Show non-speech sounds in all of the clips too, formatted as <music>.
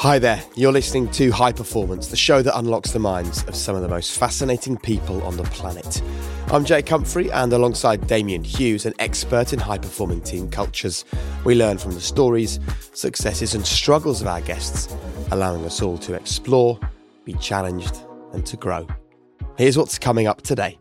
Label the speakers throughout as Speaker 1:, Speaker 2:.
Speaker 1: Hi there, you're listening to High Performance, the show that unlocks the minds of some of the most fascinating people on the planet. I'm Jake Humphrey, and alongside Damian Hughes, an expert in high performing team cultures, we learn from the stories, successes, and struggles of our guests, allowing us all to explore, be challenged, and to grow. Here's what's coming up today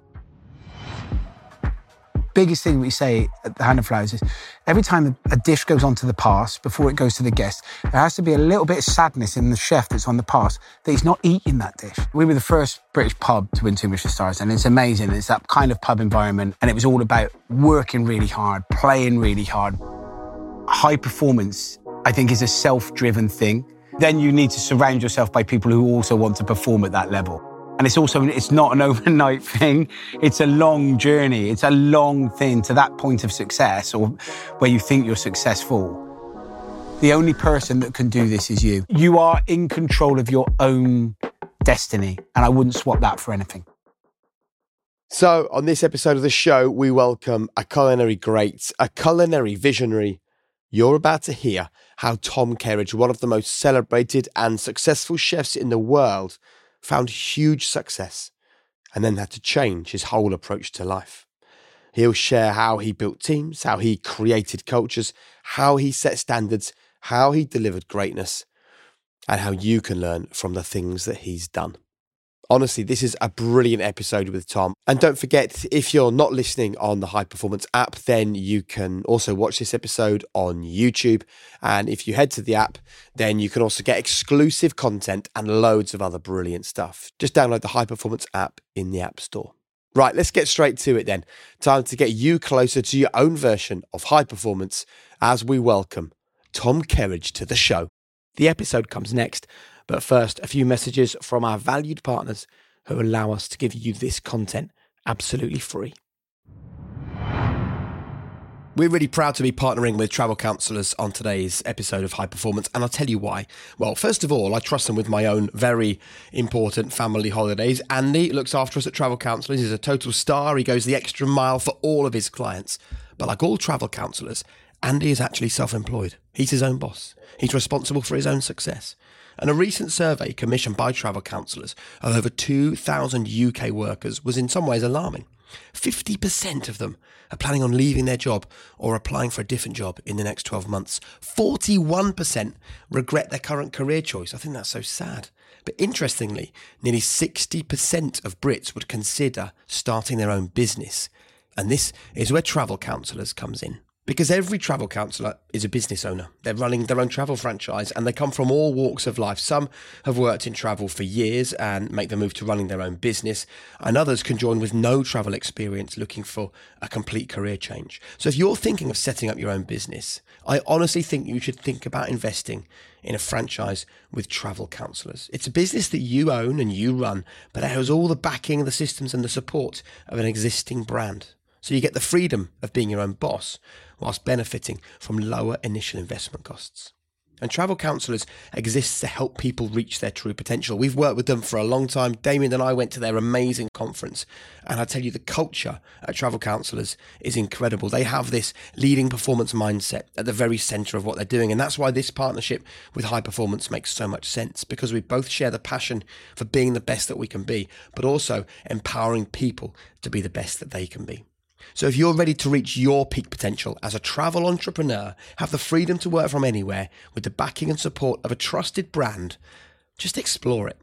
Speaker 2: biggest thing we say at the Hand and Flowers is every time a dish goes onto the pass before it goes to the guest, there has to be a little bit of sadness in the chef that's on the pass that he's not eating that dish. We were the first British pub to win two Michelin stars, and it's amazing. It's that kind of pub environment, and it was all about working really hard, playing really hard. High performance, I think, is a self driven thing. Then you need to surround yourself by people who also want to perform at that level. And it's also, it's not an <laughs> overnight thing. It's a long journey. It's a long thing to that point of success or where you think you're successful. The only person that can do this is you. You are in control of your own destiny. And I wouldn't swap that for anything.
Speaker 1: So, on this episode of the show, we welcome a culinary great, a culinary visionary. You're about to hear how Tom Kerridge, one of the most celebrated and successful chefs in the world, found huge success, and then had to change his whole approach to life. He'll share how he built teams, how he created cultures, how he set standards, how he delivered greatness, and how you can learn from the things that he's done. Honestly, this is a brilliant episode with Tom. And don't forget, if you're not listening on the High Performance app, then you can also watch this episode on YouTube. And if you head to the app, then you can also get exclusive content and loads of other brilliant stuff. Just download the High Performance app in the App Store. Right, let's get straight to it then. Time to get you closer to your own version of high performance as we welcome Tom Kerridge to the show. The episode comes next but first, a few messages from our valued partners who allow us to give you this content absolutely free. We're really proud to be partnering with travel counsellors on today's episode of High Performance, and I'll tell you why. Well, first of all, I trust them with my own very important family holidays. Andy looks after us at Travel Counsellors. He's a total star. He goes the extra mile for all of his clients. But like all travel counsellors, Andy is actually self employed. He's his own boss, he's responsible for his own success. And a recent survey commissioned by travel counsellors of over 2,000 UK workers was in some ways alarming. 50% of them are planning on leaving their job or applying for a different job in the next 12 months. 41% regret their current career choice. I think that's so sad. But interestingly, nearly 60% of Brits would consider starting their own business. And this is where travel counsellors comes in. Because every travel counsellor is a business owner. They're running their own travel franchise and they come from all walks of life. Some have worked in travel for years and make the move to running their own business, and others can join with no travel experience looking for a complete career change. So if you're thinking of setting up your own business, I honestly think you should think about investing in a franchise with travel counsellors. It's a business that you own and you run, but it has all the backing, the systems, and the support of an existing brand. So you get the freedom of being your own boss whilst benefiting from lower initial investment costs. And travel counsellors exists to help people reach their true potential. We've worked with them for a long time. Damian and I went to their amazing conference. And I tell you, the culture at travel counsellors is incredible. They have this leading performance mindset at the very centre of what they're doing. And that's why this partnership with high performance makes so much sense because we both share the passion for being the best that we can be, but also empowering people to be the best that they can be. So if you're ready to reach your peak potential as a travel entrepreneur, have the freedom to work from anywhere with the backing and support of a trusted brand, just explore it.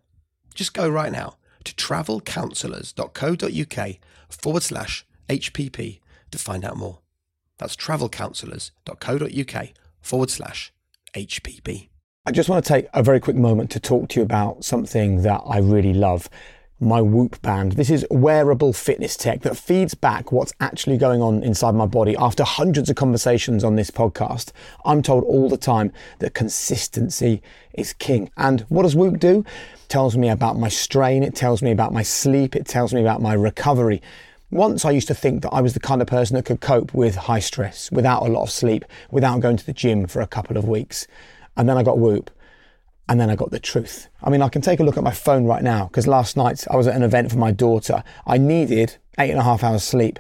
Speaker 1: Just go right now to travelcounsellors.co.uk forward slash HPP to find out more. That's travelcounsellors.co.uk forward slash HPP.
Speaker 3: I just want to take a very quick moment to talk to you about something that I really love my Whoop band. This is wearable fitness tech that feeds back what's actually going on inside my body. After hundreds of conversations on this podcast, I'm told all the time that consistency is king. And what does Whoop do? It tells me about my strain, it tells me about my sleep, it tells me about my recovery. Once I used to think that I was the kind of person that could cope with high stress, without a lot of sleep, without going to the gym for a couple of weeks. And then I got Whoop and then I got the truth. I mean, I can take a look at my phone right now because last night I was at an event for my daughter. I needed eight and a half hours sleep.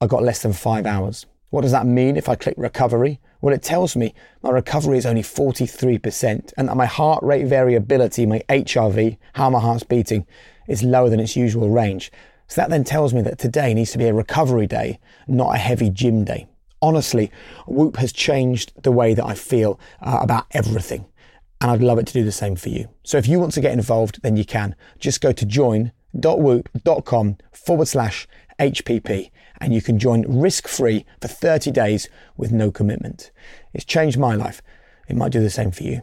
Speaker 3: I got less than five hours. What does that mean if I click recovery? Well, it tells me my recovery is only 43% and that my heart rate variability, my HRV, how my heart's beating, is lower than its usual range. So that then tells me that today needs to be a recovery day, not a heavy gym day. Honestly, Whoop has changed the way that I feel uh, about everything. And I'd love it to do the same for you. So if you want to get involved, then you can. Just go to join.whoop.com forward slash HPP and you can join risk free for 30 days with no commitment. It's changed my life. It might do the same for you.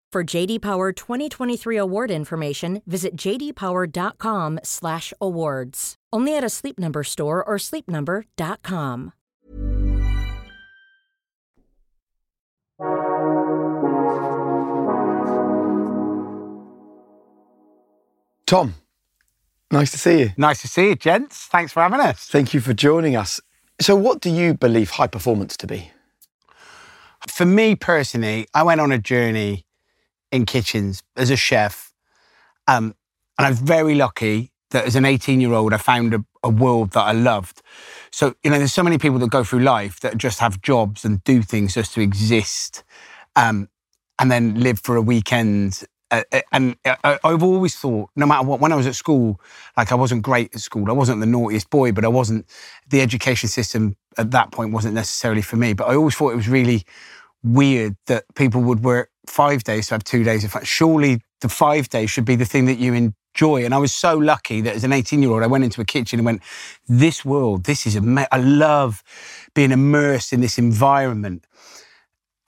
Speaker 4: For JD Power 2023 award information, visit jdpower.com/awards. Only at a Sleep Number store or sleepnumber.com.
Speaker 1: Tom, nice to see you.
Speaker 2: Nice to see you, gents. Thanks for having us.
Speaker 1: Thank you for joining us. So, what do you believe high performance to be?
Speaker 2: For me personally, I went on a journey in kitchens as a chef. Um, and I'm very lucky that as an 18 year old, I found a, a, world that I loved. So, you know, there's so many people that go through life that just have jobs and do things just to exist um, and then live for a weekend. Uh, uh and I've always thought, no matter what, when I was at school, like I wasn't great at school. I wasn't the naughtiest boy, but I wasn't, the education system at that point wasn't necessarily for me. But I always thought it was really weird that people would work five days to have two days of fun. Surely the five days should be the thing that you enjoy. And I was so lucky that as an 18 year old, I went into a kitchen and went, this world, this is, ama- I love being immersed in this environment.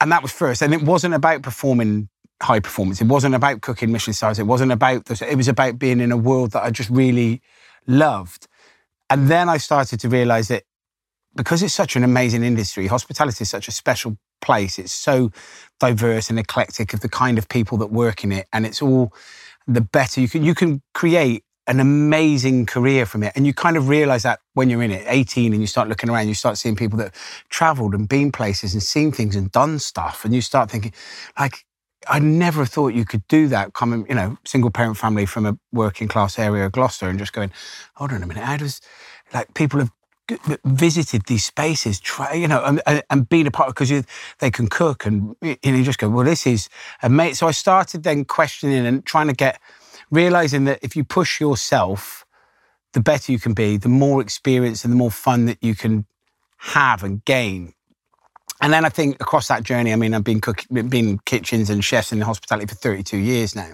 Speaker 2: And that was first. And it wasn't about performing high performance. It wasn't about cooking Michelin stars. It wasn't about this. It was about being in a world that I just really loved. And then I started to realize that because it's such an amazing industry, hospitality is such a special place. It's so diverse and eclectic of the kind of people that work in it, and it's all the better you can you can create an amazing career from it. And you kind of realize that when you're in it, 18, and you start looking around, you start seeing people that traveled and been places and seen things and done stuff. And you start thinking, like, I never thought you could do that coming, you know, single parent family from a working class area of Gloucester and just going, hold on a minute, how does, like, people have visited these spaces, try, you know, and, and been a part of because they can cook and you, know, you just go, well, this is amazing. So I started then questioning and trying to get, realizing that if you push yourself, the better you can be, the more experience and the more fun that you can have and gain. And then I think across that journey, I mean, I've been cooking, been kitchens and chefs in hospitality for 32 years now.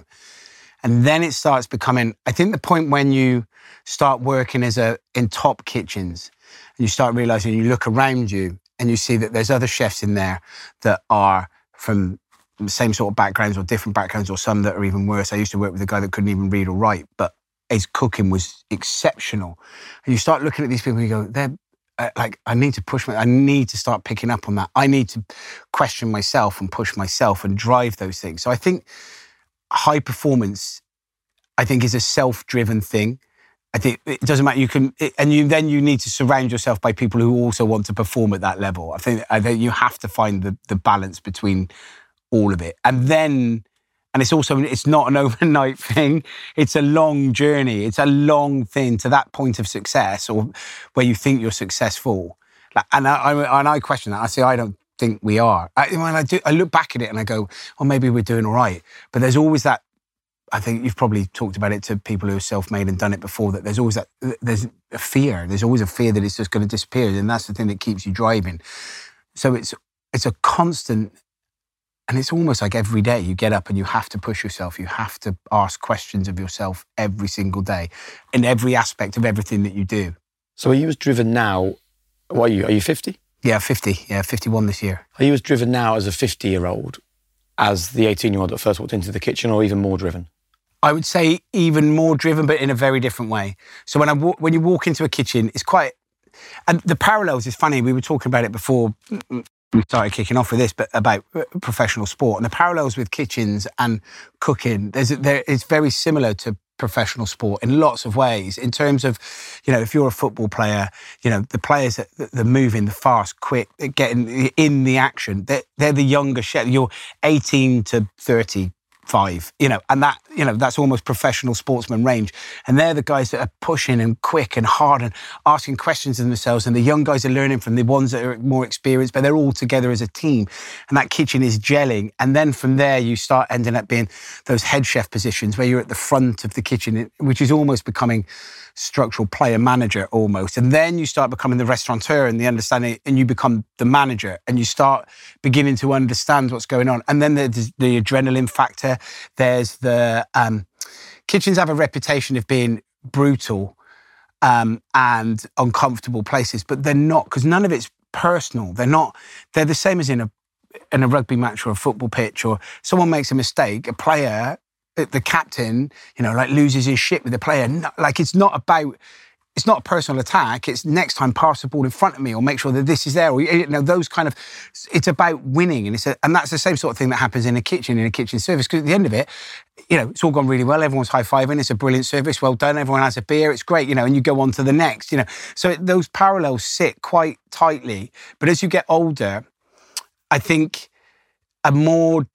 Speaker 2: And then it starts becoming, I think the point when you start working as a in top kitchens and you start realizing you look around you and you see that there's other chefs in there that are from the same sort of backgrounds or different backgrounds or some that are even worse. I used to work with a guy that couldn't even read or write, but his cooking was exceptional. And you start looking at these people and you go, they're uh, like, I need to push my, I need to start picking up on that. I need to question myself and push myself and drive those things. So I think high performance, I think, is a self driven thing I think it doesn't matter. You can, and you then you need to surround yourself by people who also want to perform at that level. I think I think you have to find the the balance between all of it, and then, and it's also it's not an <laughs> overnight thing. It's a long journey. It's a long thing to that point of success, or where you think you're successful. Like, and I, I and I question that. I say I don't think we are. I, when I do, I look back at it and I go, "Oh, maybe we're doing all right." But there's always that I think you've probably talked about it to people who are self-made and done it before. That there's always that there's a fear. There's always a fear that it's just going to disappear, and that's the thing that keeps you driving. So it's it's a constant, and it's almost like every day you get up and you have to push yourself. You have to ask questions of yourself every single day, in every aspect of everything that you do.
Speaker 3: So are you as driven now? What are you? Are you fifty?
Speaker 2: Yeah, fifty. Yeah, fifty-one this year.
Speaker 3: Are you as driven now as a fifty-year-old as the eighteen-year-old that first walked into the kitchen, or even more driven?
Speaker 2: I would say even more driven, but in a very different way. So when I when you walk into a kitchen, it's quite, and the parallels is funny. We were talking about it before we started kicking off with this, but about uh, professional sport and the parallels with kitchens and cooking. There's there it's very similar to professional sport in lots of ways. In terms of, you know, if you're a football player, you know the players that, that are moving, the fast, quick, getting in the action. They're, they're the younger. You're 18 to 30 five, you know, and that, you know, that's almost professional sportsman range. And they're the guys that are pushing and quick and hard and asking questions of themselves. And the young guys are learning from the ones that are more experienced, but they're all together as a team. And that kitchen is gelling. And then from there, you start ending up being those head chef positions where you're at the front of the kitchen, which is almost becoming structural player manager almost. And then you start becoming the restaurateur and the understanding, and you become the manager and you start beginning to understand what's going on. And then there's the adrenaline factor. There's the um, kitchens have a reputation of being brutal um, and uncomfortable places, but they're not because none of it's personal. They're not. They're the same as in a in a rugby match or a football pitch, or someone makes a mistake, a player the captain, you know, like loses his shit with the player. Like it's not about it's not a personal attack. It's next time pass the ball in front of me or make sure that this is there. Or you know those kind of. It's about winning, and it's a, and that's the same sort of thing that happens in a kitchen in a kitchen service. Because at the end of it, you know, it's all gone really well. Everyone's high fiving. It's a brilliant service. Well done. Everyone has a beer. It's great. You know, and you go on to the next. You know, so those parallels sit quite tightly. But as you get older, I think a more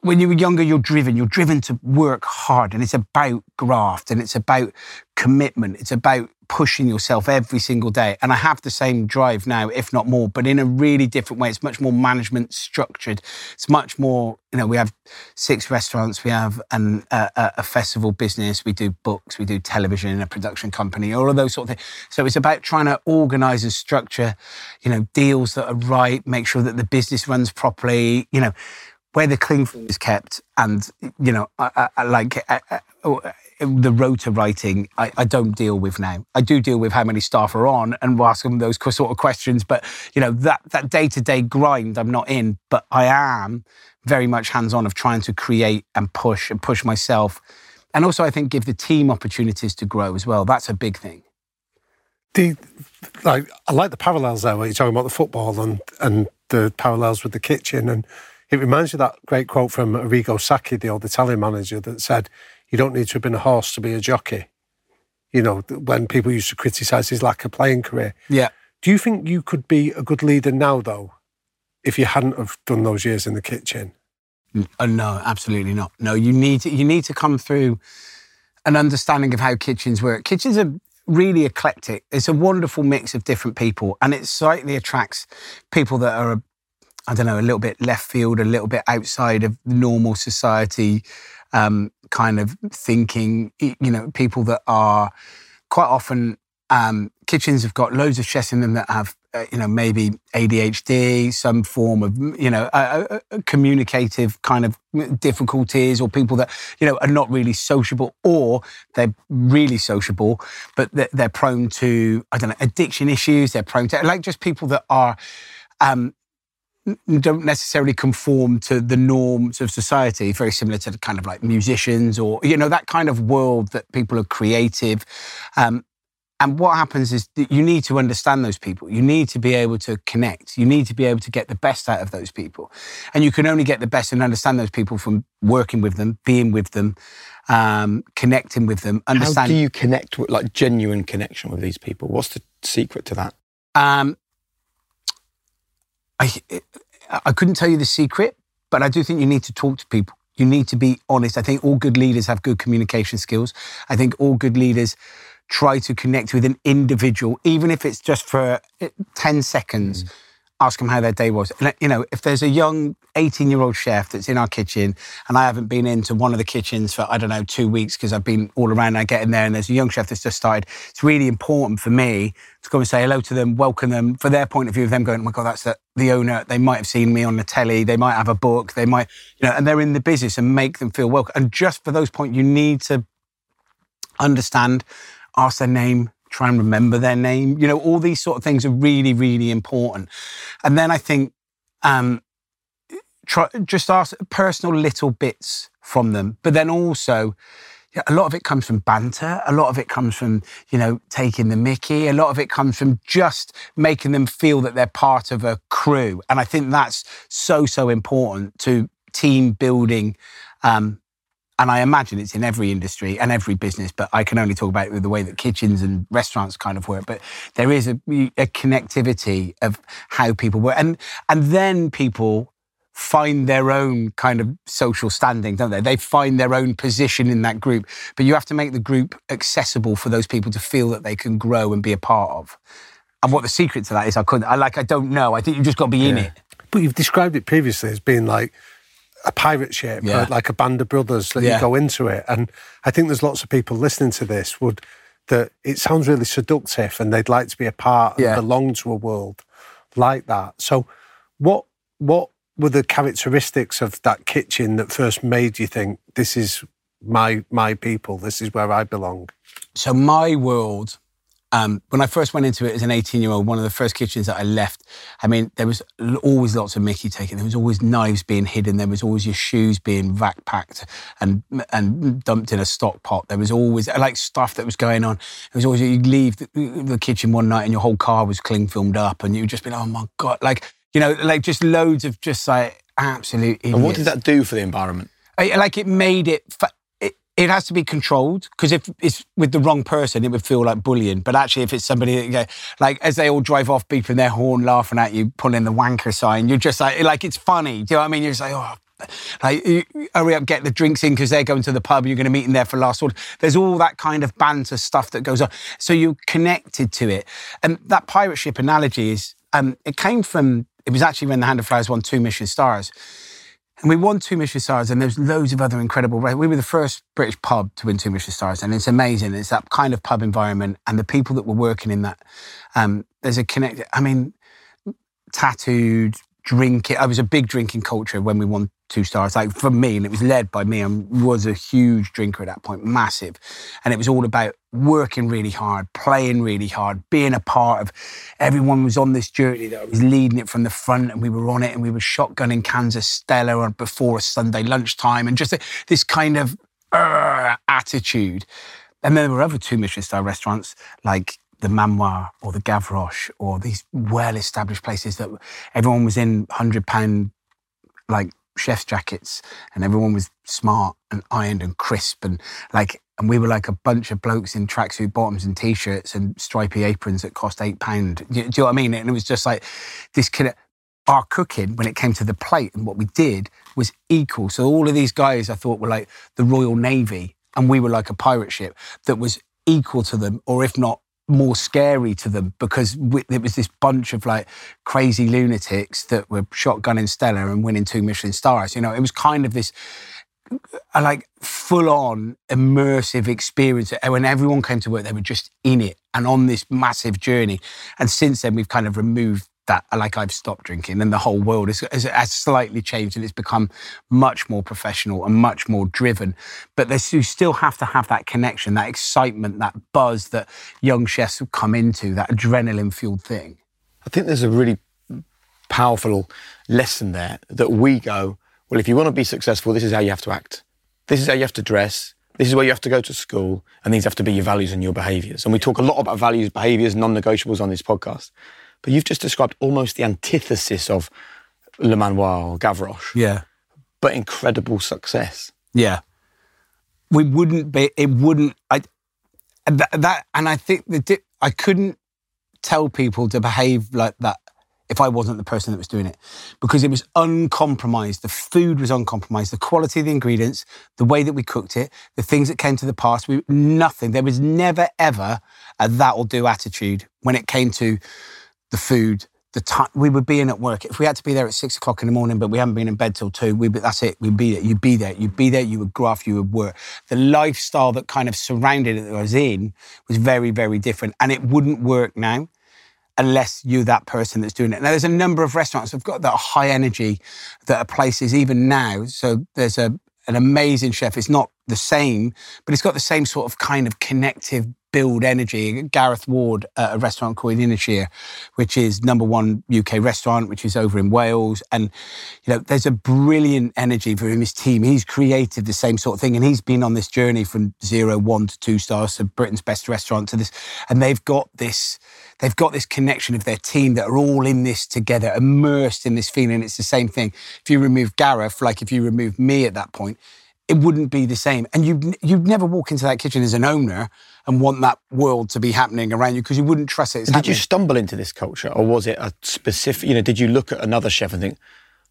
Speaker 2: when you were younger, you're driven. You're driven to work hard, and it's about graft, and it's about commitment. It's about pushing yourself every single day. And I have the same drive now, if not more, but in a really different way. It's much more management structured. It's much more, you know, we have six restaurants, we have an, a, a festival business, we do books, we do television, in a production company, all of those sort of things. So it's about trying to organize and structure, you know, deals that are right, make sure that the business runs properly, you know where the cling film is kept, and you know, I, I, like uh, uh, uh, I, the rota writing, I, don't deal with now. I do deal with how many staff are on and ask them those sort of questions. But you know, that that day to day grind, I'm not in. But I am very much hands on of trying to create and push and push myself, and also I think give the team opportunities to grow as well. That's a big thing.
Speaker 5: The like, I like the parallels there where you're talking about the football and and the parallels with the kitchen and it reminds me of that great quote from Arrigo Sacchi, the old Italian manager, that said, You don't need to have been a horse to be a jockey. You know, when people used to criticise his lack of playing career.
Speaker 2: Yeah.
Speaker 5: Do you think you could be a good leader now, though, if you hadn't have done those years in the kitchen?
Speaker 2: Oh, no, absolutely not. No, you need to, you need to come through an understanding of how kitchens work. Kitchens are really eclectic. It's a wonderful mix of different people, and it slightly attracts people that are I don't know, a little bit left field, a little bit outside of normal society um, kind of thinking. You know, people that are quite often um, kitchens have got loads of chefs in them that have, uh, you know, maybe ADHD, some form of, you know, communicative kind of difficulties, or people that, you know, are not really sociable, or they're really sociable, but they're, they're prone to, I don't know, addiction issues. They're prone to, like, just people that are um, don't necessarily conform to the norms of society, very similar to the kind of like musicians or, you know, that kind of world that people are creative. Um, and what happens is that you need to understand those people. You need to be able to connect. You need to be able to get the best out of those people. And you can only get the best and understand those people from working with them, being with them, um, connecting with them. Understand.
Speaker 3: How do you connect with like genuine connection with these people? What's the secret to that?
Speaker 2: Um, I, I couldn't tell you the secret, but I do think you need to talk to people. You need to be honest. I think all good leaders have good communication skills. I think all good leaders try to connect with an individual, even if it's just for eh, 10 seconds. Mm. Ask them how their day was. You know, if there's a young 18 year old chef that's in our kitchen and I haven't been into one of the kitchens for, I don't know, two weeks because I've been all around and I get in there and there's a young chef that's just started, it's really important for me to go and say hello to them, welcome them, for their point of view of them going, oh my God, that's the, the owner. They might have seen me on the telly. They might have a book. They might, you know, and they're in the business and make them feel welcome. And just for those points, you need to understand ask their name, try and remember their name. You know, all these sort of things are really, really important. And then I think um, try, just ask personal little bits from them, but then also. A lot of it comes from banter. A lot of it comes from, you know, taking the mickey. A lot of it comes from just making them feel that they're part of a crew. And I think that's so, so important to team building um, and I imagine it's in every industry and every business, but I can only talk about it with the way that kitchens and restaurants kind of work. But there is a, a connectivity of how people work. And, and then people find their own kind of social standing, don't they? They find their own position in that group. But you have to make the group accessible for those people to feel that they can grow and be a part of. And what the secret to that is, I couldn't, I like, I don't know. I think you've just got to be yeah. in it.
Speaker 5: But you've described it previously as being like a pirate ship, yeah. like a band of brothers that yeah. you go into it. And I think there's lots of people listening to this would that it sounds really seductive and they'd like to be a part yeah. and belong to a world like that. So what what were the characteristics of that kitchen that first made you think this is my my people, this is where I belong?
Speaker 2: So my world um, when I first went into it as an 18 year old, one of the first kitchens that I left, I mean, there was always lots of Mickey taken. There was always knives being hidden. There was always your shoes being vac packed and and dumped in a stock pot. There was always like stuff that was going on. It was always you'd leave the, the kitchen one night and your whole car was cling filmed up, and you'd just be like, oh my god, like you know, like just loads of just like absolute. Idiots.
Speaker 3: And what did that do for the environment?
Speaker 2: Like it made it it has to be controlled because if it's with the wrong person, it would feel like bullying. But actually, if it's somebody that, you know, like as they all drive off, beeping their horn, laughing at you, pulling the wanker sign, you're just like, like it's funny. Do you know what I mean? You're just like, oh, like hurry up, get the drinks in because they're going to the pub. You're going to meet them there for last order. There's all that kind of banter stuff that goes on. So you're connected to it. And that pirate ship analogy is, um, it came from. It was actually when the Hand and Flowers won two Michelin stars. And we won two Michelin stars, and there's loads of other incredible. We were the first British pub to win two Michelin stars, and it's amazing. It's that kind of pub environment, and the people that were working in that. Um, there's a connect. I mean, tattooed, drinking. I was a big drinking culture when we won two stars. Like for me, and it was led by me. I was a huge drinker at that point, massive, and it was all about working really hard, playing really hard, being a part of. Everyone was on this journey that I was leading it from the front, and we were on it, and we were shotgunning cans of Stella before a Sunday lunchtime, and just this kind of uh, attitude. And then there were other two Michelin star restaurants like the Manoir or the Gavroche or these well established places that everyone was in hundred pound like chef's jackets and everyone was smart and ironed and crisp and like and we were like a bunch of blokes in tracksuit bottoms and t-shirts and stripy aprons that cost eight pound. Do, do, you know what I mean? And it was just like this kind of our cooking when it came to the plate and what we did was equal. So all of these guys I thought were like the Royal Navy and we were like a pirate ship that was equal to them or if not more scary to them because we, it was this bunch of like crazy lunatics that were shotgunning Stella and winning two Michelin stars. You know, it was kind of this a like full on immersive experience. And when everyone came to work, they were just in it and on this massive journey. And since then, we've kind of removed that like I've stopped drinking and the whole world has, has, slightly changed and it's become much more professional and much more driven. But there's, you still have to have that connection, that excitement, that buzz that young chefs have come into, that adrenaline fueled thing.
Speaker 3: I think there's a really powerful lesson there that we go, well, if you want to be successful, this is how you have to act. This is how you have to dress. This is where you have to go to school, and these have to be your values and your behaviours. And we talk a lot about values, behaviours, non-negotiables on this podcast. But you've just described almost the antithesis of Le Manoir or Gavroche,
Speaker 2: Yeah.
Speaker 3: but incredible success.
Speaker 2: Yeah. We wouldn't be, it wouldn't, I, that, that and I think the, dip, I couldn't tell people to behave like that if I wasn't the person that was doing it because it was uncompromised. The food was uncompromised. The quality of the ingredients, the way that we cooked it, the things that came to the past, we, nothing. There was never, ever a that'll do attitude when it came to the food, the time we would be in at work. If we had to be there at six o'clock in the morning, but we haven't been in bed till two, we that's it. We'd be there. You'd be there. You'd be there. You would graft. You would work. The lifestyle that kind of surrounded it that I was in was very, very different, and it wouldn't work now unless you're that person that's doing it. Now, there's a number of restaurants that've got that high energy that are places even now. So there's a an amazing chef. It's not the same, but it's got the same sort of kind of connective build energy. Gareth Ward at a restaurant called Ynyshir, which is number one UK restaurant, which is over in Wales. And, you know, there's a brilliant energy for him, his team. He's created the same sort of thing. And he's been on this journey from zero, one to two stars, to Britain's best restaurant to this. And they've got this, they've got this connection of their team that are all in this together, immersed in this feeling. It's the same thing. If you remove Gareth, like if you remove me at that point, it wouldn't be the same. And you'd, you'd never walk into that kitchen as an owner and want that world to be happening around you because you wouldn't trust it.
Speaker 3: Did you stumble into this culture, or was it a specific? You know, did you look at another chef and think,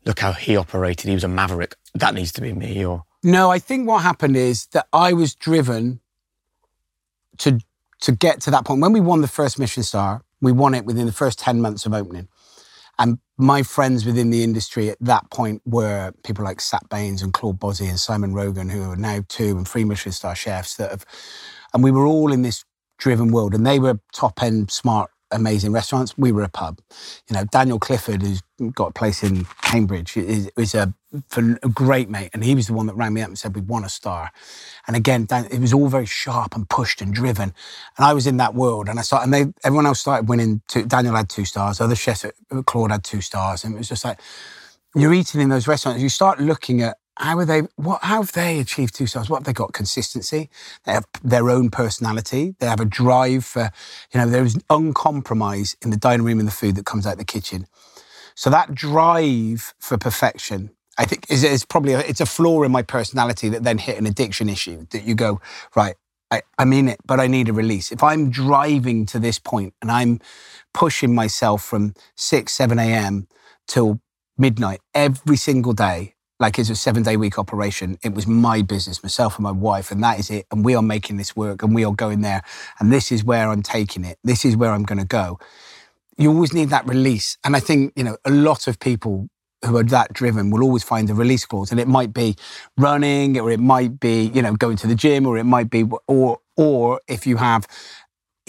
Speaker 3: "Look how he operated. He was a maverick. That needs to be me." Or
Speaker 2: No, I think what happened is that I was driven to to get to that point. When we won the first Michelin star, we won it within the first 10 months of opening. And my friends within the industry at that point were people like Sat Baines and Claude Bosi and Simon Rogan, who are now two and three Michelin star chefs that have, and we were all in this driven world and they were top end, smart, amazing restaurants. We were a pub. You know, Daniel Clifford, who's got a place in Cambridge, is, is a, a great mate. And he was the one that rang me up and said, we won a star. And again, Dan, it was all very sharp and pushed and driven. And I was in that world and I started, and they, everyone else started winning. Two, Daniel had two stars. Other chefs, uh, Claude had two stars. And it was just like, you're eating in those restaurants, you start looking at how are they what how have they achieved two stars? What have they got? Consistency. They have their own personality. They have a drive for, you know, there is uncompromise in the dining room and the food that comes out the kitchen. So that drive for perfection, I think, is, is probably a, it's a flaw in my personality that then hit an addiction issue. That you go right, I, I'm in it, but I need a release. If I'm driving to this point and I'm pushing myself from six, seven a.m. till midnight every single day, like it's a seven day week operation. It was my business, myself and my wife, and that is it. And we are making this work and we are going there. And this is where I'm taking it. This is where I'm going to go. You always need that release. And I think, you know, a lot of people who are that driven will always find a release clause. And it might be running, or it might be, you know, going to the gym, or it might be, or, or if you have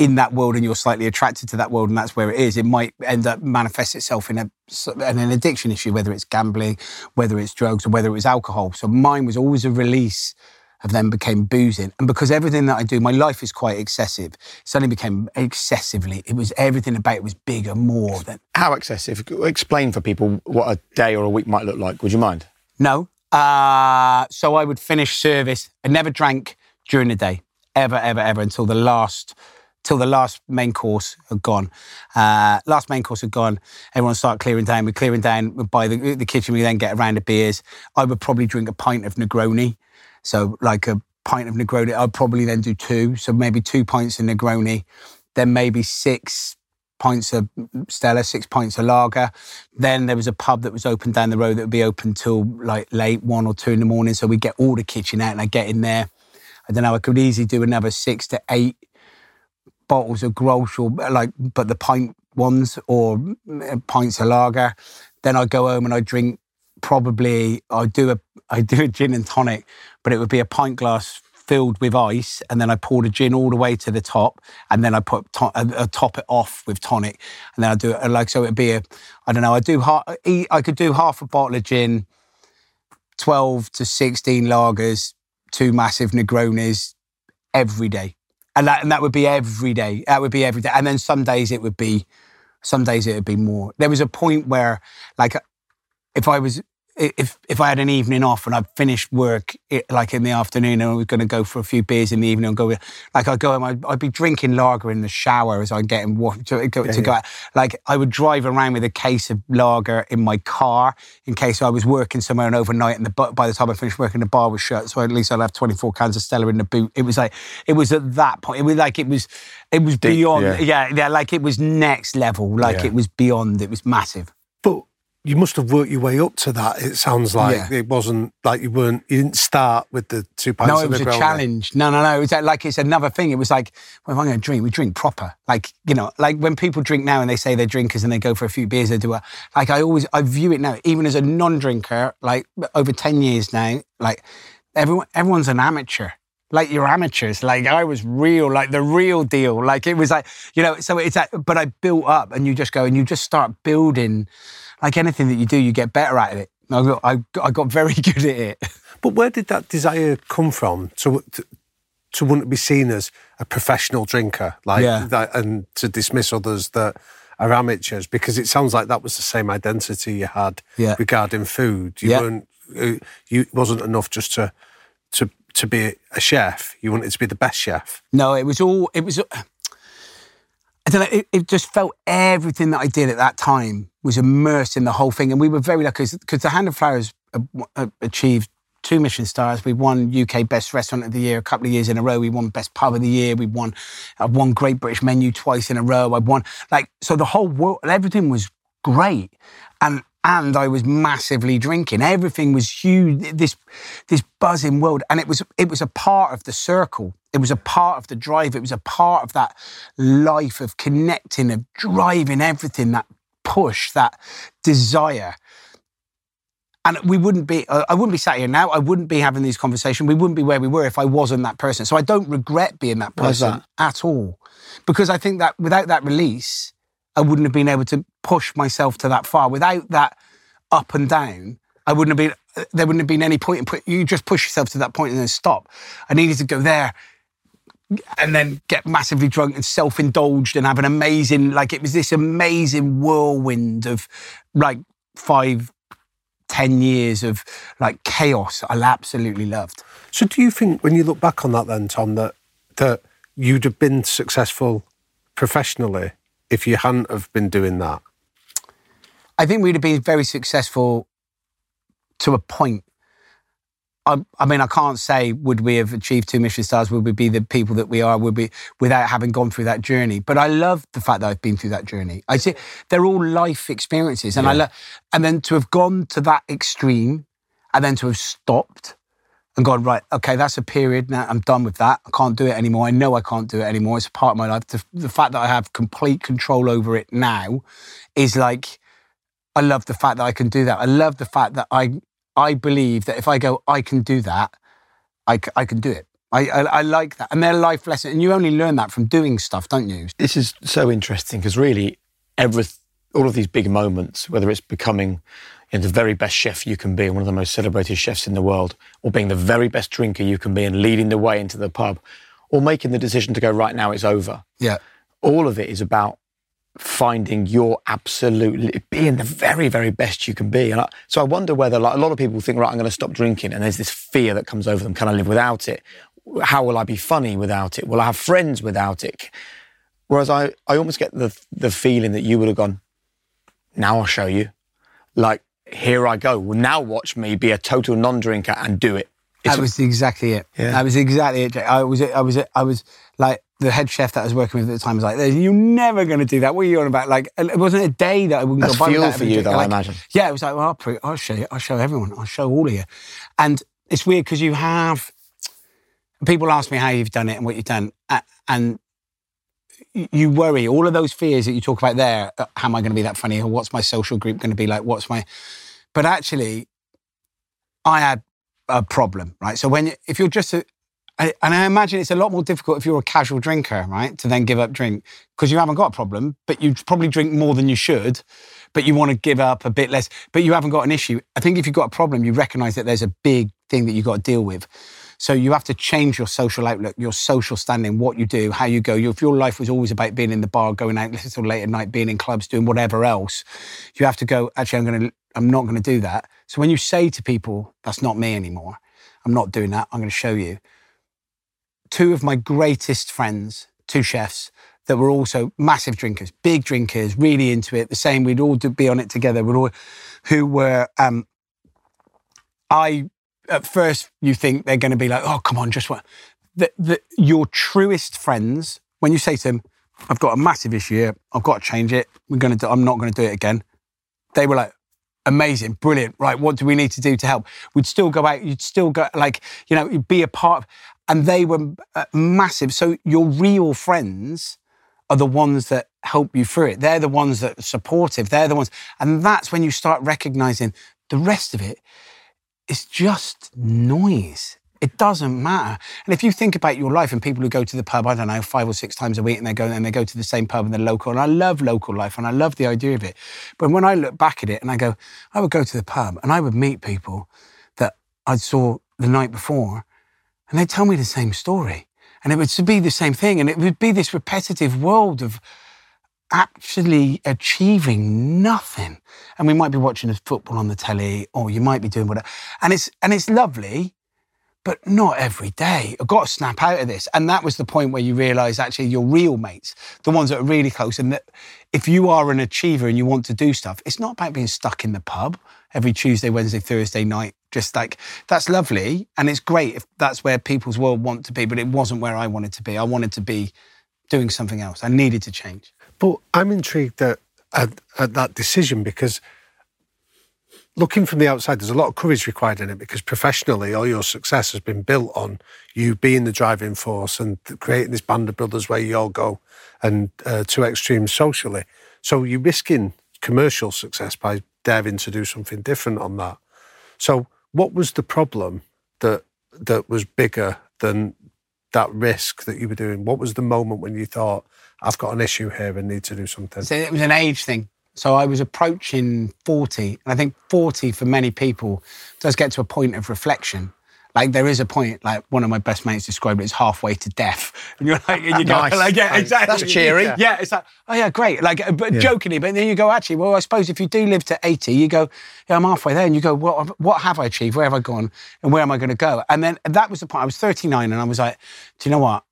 Speaker 2: in that world and you're slightly attracted to that world and that's where it is, it might end up manifest itself in a in an addiction issue, whether it's gambling, whether it's drugs, or whether it was alcohol. So mine was always a release of then became boozing. And because everything that I do, my life is quite excessive, suddenly became excessively, it was everything about it was bigger, more than
Speaker 3: how excessive? Explain for people what a day or a week might look like. Would you mind?
Speaker 2: No. Uh, so I would finish service. I never drank during the day, ever, ever, ever, until the last, till the last main course had gone. Uh, last main course had gone. Everyone started clearing down. We're clearing down by the, the kitchen. We then get a round the beers. I would probably drink a pint of Negroni. So like a pint of Negroni. I'd probably then do two. So maybe two pints of Negroni, then maybe six pints of Stella, six pints of lager. Then there was a pub that was open down the road that would be open till like late one or two in the morning. So we'd get all the kitchen out and I'd get in there. I don't know, I could easily do another six to eight bottles of Grolsch or like, but the pint ones or pints of lager. Then I go home and I drink probably, I do a, <laughs> I do a gin and tonic, but it would be a pint glass filled with ice, and then I pour the gin all the way to the top, and then I put to- uh, uh, top it off with tonic, and then I do it like so. It'd be a, I don't know. I do half. I could do half a bottle of gin, twelve to sixteen lagers, two massive Negronis every day, and that and that would be every day. That would be every day, and then some days it would be, some days it would be more. There was a point where, like, if I was if if I had an evening off and I'd finished work it, like in the afternoon and I was going to go for a few beers in the evening and go like I'd go home I'd, I'd be drinking lager in the shower as I'm getting to, go, yeah, to go out. like I would drive around with a case of lager in my car in case I was working somewhere and overnight and the by the time I finished working the bar was shut so at least I'd have 24 cans of Stella in the boot it was like it was at that point it was like it was it was Deep, beyond yeah. yeah. yeah like it was next level like it was beyond it was massive
Speaker 5: you must have worked your way up to that. It sounds like yeah. it wasn't like you weren't. You didn't start with the two pints.
Speaker 2: No, it was a challenge. No, no, no. It was like it's another thing. It was like, well, if I'm going to drink, we drink proper. Like you know, like when people drink now and they say they're drinkers and they go for a few beers, they do a like. I always I view it now, even as a non-drinker, like over ten years now, like everyone everyone's an amateur like you're amateurs. Like I was real, like the real deal. Like it was like, you know, so it's like, but I built up and you just go and you just start building like anything that you do, you get better at it. I got, I, I got very <laughs> good at it.
Speaker 5: But where did that desire come from to, to, to want to be seen as a professional drinker, like yeah. that, and to dismiss others that are amateurs? Because it sounds like that was the same identity you had yeah. regarding food. You yeah. weren't, uh, you wasn't enough just to to to be a chef. You wanted to be the best chef.
Speaker 2: No, it was all. It was. I don't know. It, it just felt everything that I did at that time was immersed in the whole thing. And we were very lucky because the Hand and Flowers uh, achieved two Michelin stars. We won UK Best Restaurant of the Year a couple of years in a row. We won Best Pub of the Year. We won, I've won Great British Menu twice in a row. I won like so the whole world, everything was great, and and I was massively drinking. Everything was huge. This this buzzing world, and it was it was a part of the circle. It was a part of the drive. It was a part of that life of connecting, of driving everything. That push, that desire. And we wouldn't be, uh, I wouldn't be sat here now. I wouldn't be having these conversations. We wouldn't be where we were if I wasn't that person. So I don't regret being that person that? at all. Because I think that without that release, I wouldn't have been able to push myself to that far. Without that up and down, I wouldn't have been, there wouldn't have been any point in put, you just push yourself to that point and then stop. I needed to go there, and then get massively drunk and self-indulged and have an amazing like it was this amazing whirlwind of like five ten years of like chaos i absolutely loved
Speaker 5: so do you think when you look back on that then tom that that you'd have been successful professionally if you hadn't have been doing that
Speaker 2: i think we'd have been very successful to a point I, I, mean, I can't say would we have achieved two Michelin stars, would we be the people that we are, would we without having gone through that journey. But I love the fact that I've been through that journey. I see they're all life experiences, and yeah. I love, and then to have gone to that extreme, and then to have stopped and gone right, okay, that's a period. Now I'm done with that. I can't do it anymore. I know I can't do it anymore. It's a part of my life. The, the fact that I have complete control over it now is like. I love the fact that I can do that. I love the fact that I I believe that if I go, I can do that, I, I can do it. I, I, I, like that. And they're life lessons. And you only learn that from doing stuff, don't you?
Speaker 3: This is so interesting because really, every, all of these big moments, whether it's becoming you know, the very best chef you can be, one of the most celebrated chefs in the world, or being the very best drinker you can be and leading the way into the pub, or making the decision to go, right now it's over.
Speaker 2: Yeah.
Speaker 3: All of it is about finding your absolutely being the very very best you can be. And I, so i wonder whether like a lot of people think right i'm going to stop drinking and there's this fear that comes over them. Can i live without it? How will i be funny without it? Will i have friends without it? Whereas i i almost get the the feeling that you would have gone now i'll show you. Like here i go well now watch me be a total non-drinker and do it
Speaker 2: it's that was exactly it. Yeah. That was exactly it. I was, I was, I was like the head chef that I was working with at the time was like, "You're never going to do that. What are you on about?" Like, it wasn't a day that I wouldn't
Speaker 3: That's
Speaker 2: go
Speaker 3: fuel that for you, though. Like, I imagine.
Speaker 2: Yeah, it was like, "Well, I'll, I'll show you. I'll show everyone. I'll show all of you." And it's weird because you have people ask me how you've done it and what you've done, and you worry all of those fears that you talk about there. Uh, how am I going to be that funny? Or what's my social group going to be like? What's my? But actually, I had a problem, right? So when if you're just a, and I imagine it's a lot more difficult if you're a casual drinker, right, to then give up drink because you haven't got a problem, but you probably drink more than you should, but you want to give up a bit less, but you haven't got an issue. I think if you've got a problem, you recognize that there's a big thing that you've got to deal with. So you have to change your social outlook, your social standing, what you do, how you go. If your life was always about being in the bar, going out until late at night, being in clubs, doing whatever else, you have to go, actually, I'm going to I'm not going to do that. So when you say to people, that's not me anymore, I'm not doing that, I'm going to show you. Two of my greatest friends, two chefs, that were also massive drinkers, big drinkers, really into it. The same, we'd all do, be on it together. We'd all, who were, um, I at first you think they're going to be like, oh come on, just what? The, the, your truest friends, when you say to them, I've got a massive issue here, I've got to change it. We're going to, do, I'm not going to do it again. They were like, amazing, brilliant. Right, what do we need to do to help? We'd still go out. You'd still go like, you know, you'd be a part. Of, and they were uh, massive. So your real friends are the ones that help you through it. They're the ones that are supportive. They're the ones. And that's when you start recognizing the rest of it is just noise. It doesn't matter. And if you think about your life and people who go to the pub, I don't know, five or six times a week and they go and they go to the same pub and they're local. And I love local life and I love the idea of it. But when I look back at it and I go, I would go to the pub and I would meet people that I saw the night before and they'd tell me the same story. And it would be the same thing. And it would be this repetitive world of actually achieving nothing. And we might be watching football on the telly, or you might be doing whatever. And it's and it's lovely, but not every day. I've got to snap out of this. And that was the point where you realise actually your real mates, the ones that are really close, and that if you are an achiever and you want to do stuff, it's not about being stuck in the pub every Tuesday, Wednesday, Thursday night. Just like that's lovely and it's great if that's where people's world want to be, but it wasn't where I wanted to be. I wanted to be doing something else. I needed to change.
Speaker 5: But I'm intrigued at, at, at that decision because looking from the outside, there's a lot of courage required in it because professionally, all your success has been built on you being the driving force and creating this band of brothers where you all go and uh, two extremes socially. So you're risking commercial success by daring to do something different on that. So, what was the problem that that was bigger than that risk that you were doing? What was the moment when you thought, I've got an issue here and need to do something?
Speaker 2: So it was an age thing. So I was approaching 40. And I think 40 for many people does get to a point of reflection. Like there is a point, like one of my best mates described it as halfway to death. <laughs> And you're like, and you go,
Speaker 1: Nice.
Speaker 2: like, yeah, exactly.
Speaker 1: That's cheery.
Speaker 2: Yeah. it's like, oh yeah, great. Like, uh, but jokingly, but then you go, actually, well, I suppose if you do live to 80, you go, yeah, I'm halfway there. And you go, what, what have I achieved? Where have I gone? And where am I going to go? And then that was the point. I was 39 and I was like, do you know what?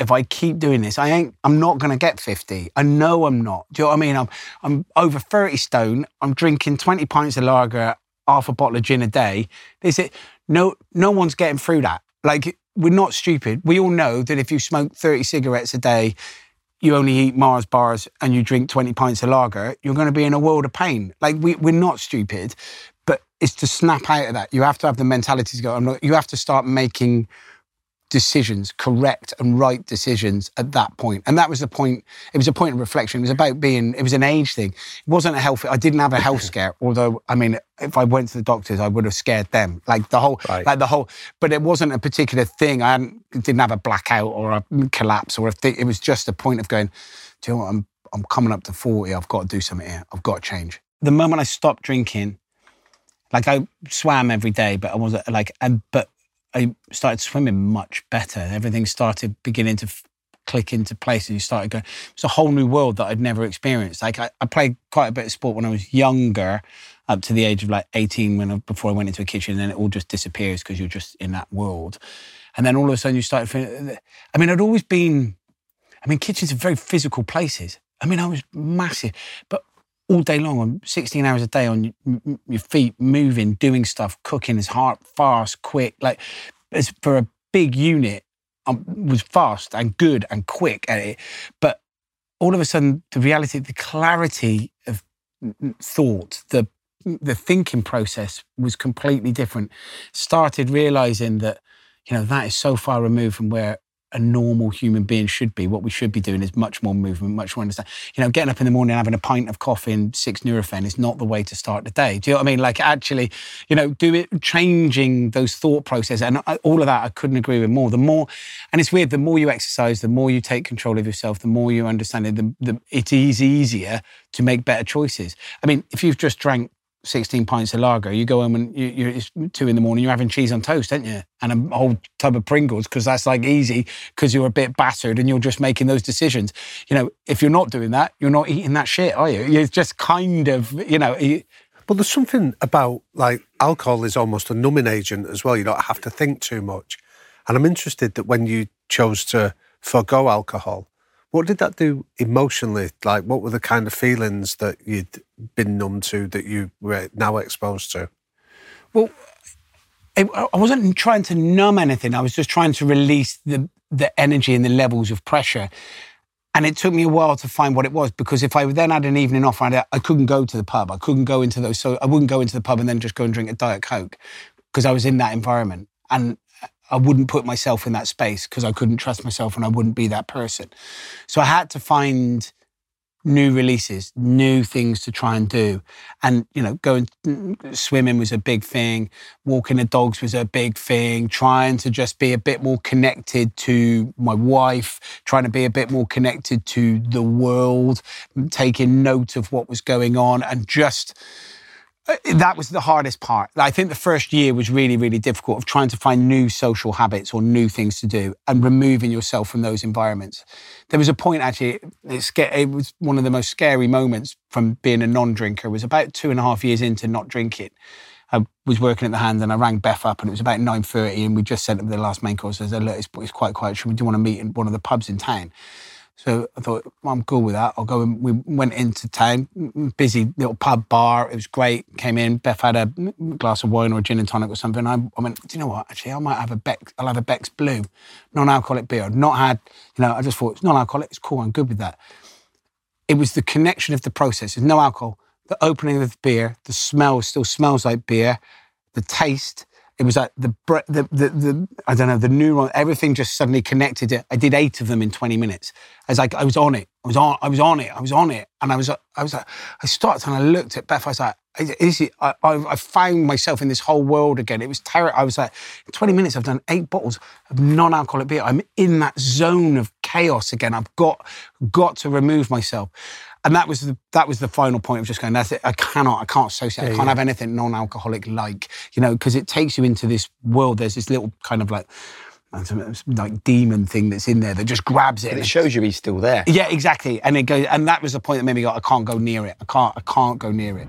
Speaker 2: If I keep doing this, I ain't, I'm not going to get 50. I know I'm not. Do you know what I mean? I'm, I'm over 30 stone. I'm drinking 20 pints of lager, half a bottle of gin a day. Is it, no, no one's getting through that. Like, we're not stupid. We all know that if you smoke 30 cigarettes a day, you only eat Mars bars and you drink 20 pints of lager, you're going to be in a world of pain. Like, we, we're not stupid, but it's to snap out of that. You have to have the mentality to go, I'm not, you have to start making decisions, correct and right decisions at that point. And that was the point. It was a point of reflection. It was about being, it was an age thing. It wasn't a health, I didn't have a health <laughs> scare, although, I mean, if I went to the doctors, I would have scared them. Like the whole,
Speaker 5: Right.
Speaker 2: like the whole, but it wasn't a particular thing. I hadn't, didn't have a blackout or a collapse or a thing. It was just a point of going, do you know what? I'm, I'm coming up to 40. I've got to do something here. I've got to change. The moment I stopped drinking, like I swam every day, but I wasn't like, and, but I started swimming much better. Everything started beginning to f- click into place, and you started going. It's a whole new world that I'd never experienced. Like I, I played quite a bit of sport when I was younger, up to the age of like eighteen, when I, before I went into a kitchen, and then it all just disappears because you're just in that world. And then all of a sudden, you started feeling. Uh, I mean, I'd always been. I mean, kitchens are very physical places. I mean, I was massive, but all day long, on 16 hours a day on your feet, moving, doing stuff, cooking is hard, fast, quick. Like, as for a big unit, I was fast and good and quick at it. But all of a sudden, the reality, the clarity of thought, the the thinking process was completely different. Started realizing that, you know, that is so far removed from where a normal human being should be. What we should be doing is much more movement, much more understand. You know, getting up in the morning having a pint of coffee and six Nurofen is not the way to start the day. Do you know what I mean? Like actually, you know, do it, changing those thought processes and uh, all of that. I couldn't agree with more. The more, and it's weird. The more you exercise, the more you take control of yourself, the more you understand it. The, the, it is easier to make better choices. I mean, if you've just drank 16 pints of lager, you go home and you, you're it's two in the morning, you're having cheese on toast, aren't you? And a whole tub of Pringles, because that's like easy, because you're a bit battered and you're just making those decisions. You know, if you're not doing that, you're not eating that shit, are you? You're just kind of, you know, you-
Speaker 5: Well, there's something about like alcohol is almost a numbing agent as well. You don't have to think too much. And I'm interested that when you chose to forego alcohol, what did that do emotionally? Like, what were the kind of feelings that you'd been numb to that you were now exposed to?
Speaker 2: Well, it, I wasn't trying to numb anything. I was just trying to release the the energy and the levels of pressure. And it took me a while to find what it was because if I then had an evening off, I, I couldn't go to the pub. I couldn't go into those. So I wouldn't go into the pub and then just go and drink a diet coke because I was in that environment and I wouldn't put myself in that space because I couldn't trust myself and I wouldn't be that person. So I had to find new releases, new things to try and do. And, you know, going mm, swimming was a big thing, walking the dogs was a big thing, trying to just be a bit more connected to my wife, trying to be a bit more connected to the world, taking note of what was going on and just Uh, that was the hardest part. I think the first year was really, really difficult of trying to find new social habits or new things to do and removing yourself from those environments. There was a point actually, it was one of the most scary moments from being a non-drinker was about two and a half years into not drinking. I was working at the hand and I rang Beth up and it was about 9.30 and we just sent them the last main course. I said, look, it's, it's quite quiet. Should we do want to meet in one of the pubs in town? So I thought, well, I'm cool with that. I'll go and we went into town, busy little pub bar. It was great. Came in, Beth had a glass of wine or a gin and tonic or something. I, I went, do you know what? Actually, I might have a Beck, I'll have a Beck's Blue, non-alcoholic beer. I've not had, you know, I just thought it's non-alcoholic, it's cool, I'm good with that. It was the connection of the process. There's no alcohol. The opening of the beer, the smell still smells like beer, the taste, it was like the, the, the, the, I don't know, the neuron, everything just suddenly connected. I did eight of them in 20 minutes. I was like, I was on it. I was on, I was on it. I was on it. And I was, I was like, I started and I looked at Beth. I was like, is it, I, I found myself in this whole world again. It was terrible. I was like, 20 minutes, I've done eight bottles of non-alcoholic beer. I'm in that zone of chaos again. I've got, got to remove myself and that was the, that was the final point of just going. That's it. I cannot. I can't associate. Yeah, I can't yeah. have anything non-alcoholic like you know because it takes you into this world. There's this little kind of like uh, uh, like demon thing that's in there that just grabs it.
Speaker 1: And it shows you he's still there.
Speaker 2: Yeah, exactly. And it goes, and that was the point that made me go, I can't go near it. I can't. I can't go near it.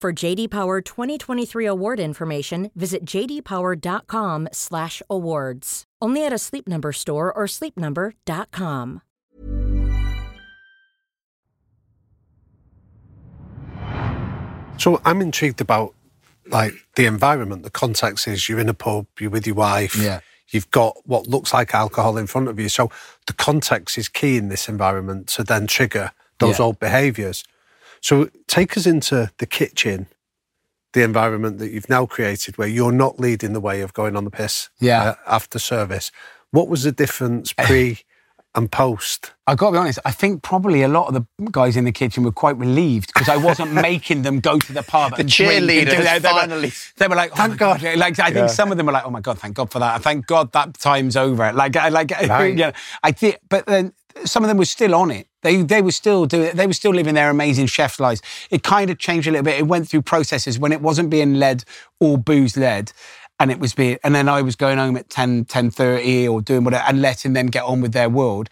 Speaker 4: For JD Power 2023 award information, visit jdpower.com/awards. Only at a Sleep Number store or sleepnumber.com.
Speaker 5: So I'm intrigued about like the environment, the context is you're in a pub, you're with your wife,
Speaker 2: yeah.
Speaker 5: you've got what looks like alcohol in front of you. So the context is key in this environment to then trigger those yeah. old behaviours. So take us into the kitchen, the environment that you've now created where you're not leading the way of going on the piss
Speaker 2: yeah.
Speaker 5: Uh, after service. What was the difference <laughs> pre and post?
Speaker 2: I got to be honest. I think probably a lot of the guys in the kitchen were quite relieved because I wasn't <laughs> making them go to the pub.
Speaker 1: the cheerleaders they, they, finally.
Speaker 2: Were, they were like, oh "Thank God!" God. Like I think yeah. some of them were like, "Oh my God, thank God for that! Thank God that time's over." Like, I like, <laughs> right. you know, I think, but then some of them were still on it They they were still doing they were still living their amazing chef's lives. It kind of changed a little bit. It went through processes when it wasn't being led or booze led. And it was being, and then I was going home at 10, 10.30 or doing whatever and letting them get on with their world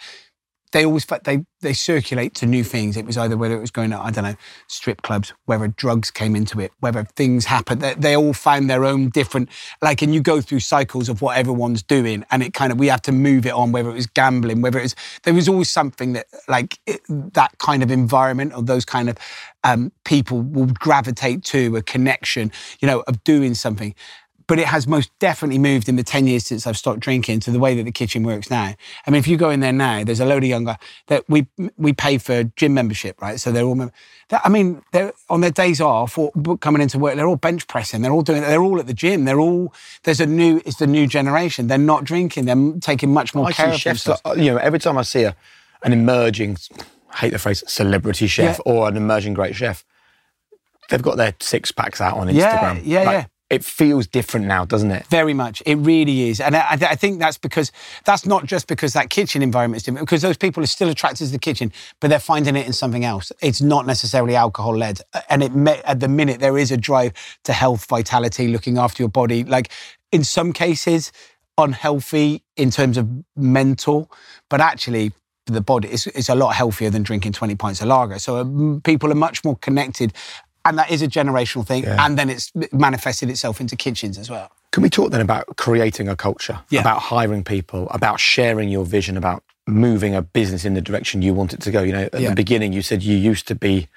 Speaker 2: they always they they circulate to new things. It was either whether it was going to I don't know strip clubs, whether drugs came into it, whether things happened. They, they, all found their own different like, and you go through cycles of what everyone's doing, and it kind of we have to move it on. Whether it was gambling, whether it was there was always something that like it, that kind of environment or those kind of um, people will gravitate to a connection, you know, of doing something but it has most definitely moved in the 10 years since I've stopped drinking to the way that the kitchen works now. I mean, if you go in there now, there's a load of younger that we we pay for gym membership, right? So they're all, I mean, they're on their days off or coming into work, they're all bench pressing, they're all doing, they're all at the gym, they're all, there's a new, it's the new generation. They're not drinking, they're taking much more
Speaker 3: I
Speaker 2: care of
Speaker 3: chefs, you know, every time I see a, an emerging, I hate the phrase, celebrity chef yeah. or an emerging great chef, they've got their six packs out on Instagram.
Speaker 2: Yeah, yeah, like, yeah
Speaker 3: it feels different now, doesn't it?
Speaker 2: Very much. It really is. And I, I, think that's because that's not just because that kitchen environment is different, because those people are still attracted to the kitchen, but they're finding it in something else. It's not necessarily alcohol led. And it at the minute, there is a drive to health, vitality, looking after your body. Like in some cases, unhealthy in terms of mental, but actually, the body is, a lot healthier than drinking 20 pints of lager. So um, people are much more connected and that is a generational thing. Yeah. And then it's manifested itself into kitchens as well.
Speaker 3: Can we talk then about creating a culture,
Speaker 2: yeah.
Speaker 3: about hiring people, about sharing your vision, about moving a business in the direction you want it to go? You know, at yeah. the beginning, you said you used to be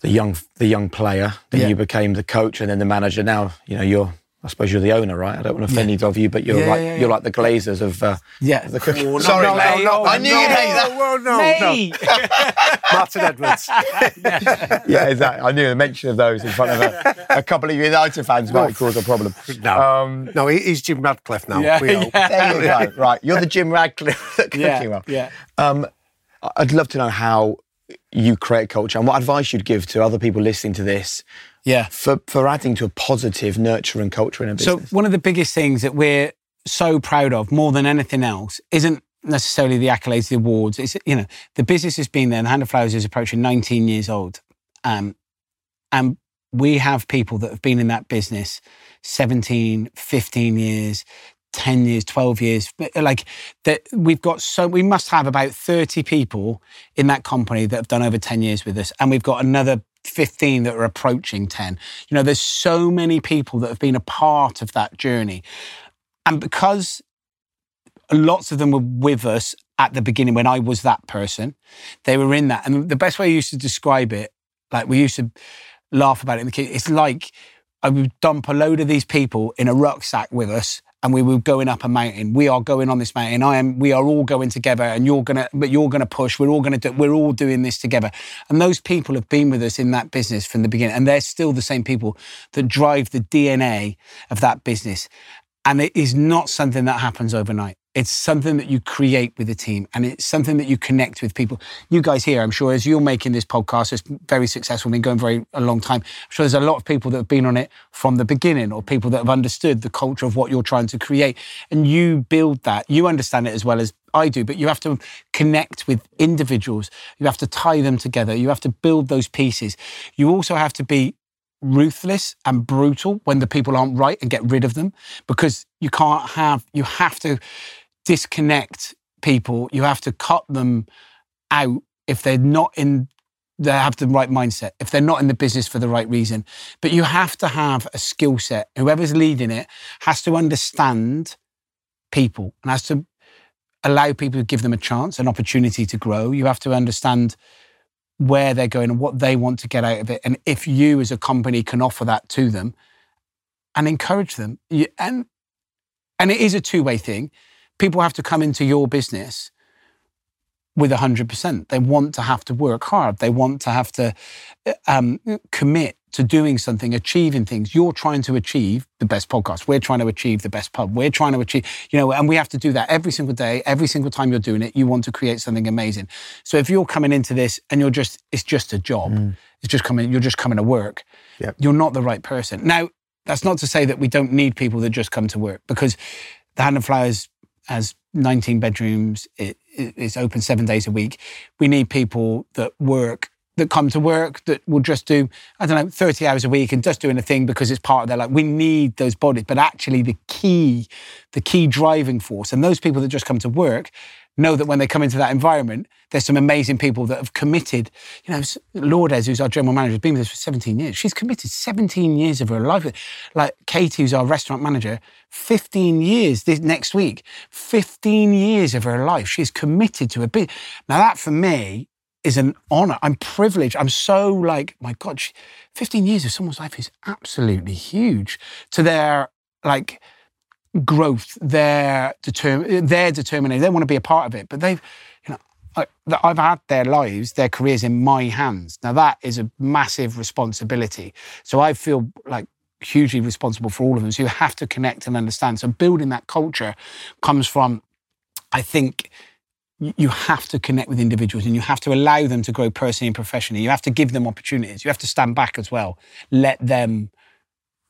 Speaker 3: the young the young player, then you became the coach and then the manager. Now, you know, you're I suppose you're the owner, right? I don't want to offend yeah. either of you, but you're yeah, like yeah, you're like the Glazers of uh,
Speaker 2: yeah.
Speaker 3: the cooking.
Speaker 2: Oh, no, <laughs>
Speaker 3: Sorry,
Speaker 2: no, no, no,
Speaker 3: I knew
Speaker 2: no,
Speaker 3: you'd hate that.
Speaker 5: Oh, no, no, <laughs> Martin Edwards. <laughs>
Speaker 3: yeah, exactly. I knew the mention of those in front of a, a couple of United fans might cause a problem.
Speaker 5: No, um, no, he's Jim Ratcliffe now.
Speaker 2: Yeah,
Speaker 3: There you go. Right, you're the Jim Ratcliffe at cooking
Speaker 2: yeah,
Speaker 3: well.
Speaker 2: Yeah.
Speaker 3: Um, I'd love to know how you create culture and what advice you'd give to other people listening to this
Speaker 2: yeah.
Speaker 3: For, for adding to a positive, nurture and culture in a business.
Speaker 2: So, one of the biggest things that we're so proud of more than anything else isn't necessarily the accolades, the awards. It's, you know, the business has been there. The Hand and Flowers is approaching 19 years old. Um, and we have people that have been in that business 17, 15 years, 10 years, 12 years. Like that, we've got so, we must have about 30 people in that company that have done over 10 years with us. And we've got another 15 that are approaching 10. You know, there's so many people that have been a part of that journey. And because lots of them were with us at the beginning when I was that person, they were in that. And the best way I used to describe it, like we used to laugh about it in the kids, it's like I would dump a load of these people in a rucksack with us and we were going up a mountain. We are going on this mountain. I am. We are all going together, and you're gonna. But you're gonna push. We're all gonna do. We're all doing this together. And those people have been with us in that business from the beginning, and they're still the same people that drive the DNA of that business. And it is not something that happens overnight. It's something that you create with the team and it's something that you connect with people. You guys here, I'm sure, as you're making this podcast, it's very successful, been going very a long time. I'm sure there's a lot of people that have been on it from the beginning or people that have understood the culture of what you're trying to create. And you build that. You understand it as well as I do, but you have to connect with individuals. You have to tie them together. You have to build those pieces. You also have to be ruthless and brutal when the people aren't right and get rid of them because you can't have, you have to disconnect people. You have to cut them out if they're not in they have the right mindset, if they're not in the business for the right reason. But you have to have a skill set. Whoever's leading it has to understand people and has to allow people to give them a chance, an opportunity to grow. You have to understand where they're going and what they want to get out of it. And if you as a company can offer that to them and encourage them. And, and it is a two way thing people have to come into your business with 100%. They want to have to work hard. They want to have to um, commit to doing something, achieving things. You're trying to achieve the best podcast. We're trying to achieve the best pub. We're trying to achieve, you know, and we have to do that every single day, every single time you're doing it. You want to create something amazing. So if you're coming into this and you're just, it's just a job, mm. it's just coming, you're just coming to work,
Speaker 3: yep.
Speaker 2: you're not the right person. Now, that's not to say that we don't need people that just come to work because the Hand and Flowers has 19 bedrooms. It, it- it's open seven days a week. We need people that work, that come to work, that will just do, I don't know, 30 hours a week and just doing a thing because it's part of their life. We need those bodies. But actually, the key, the key driving force, and those people that just come to work know that when they come into that environment, there's some amazing people that have committed. You know, Lourdes, who's our general manager, has been with us for 17 years. She's committed 17 years of her life. Like Katie, who's our restaurant manager, 15 years this next week. 15 years of her life. She's committed to a bit. Now, that for me is an honor. I'm privileged. I'm so like, my God, she, 15 years of someone's life is absolutely huge to their like growth, their determ- their determination. They want to be a part of it, but they've, you know, I've had their lives, their careers in my hands. Now that is a massive responsibility. So I feel like hugely responsible for all of them. So you have to connect and understand. So building that culture comes from, I think. You have to connect with individuals and you have to allow them to grow personally and professionally. You have to give them opportunities. You have to stand back as well. Let them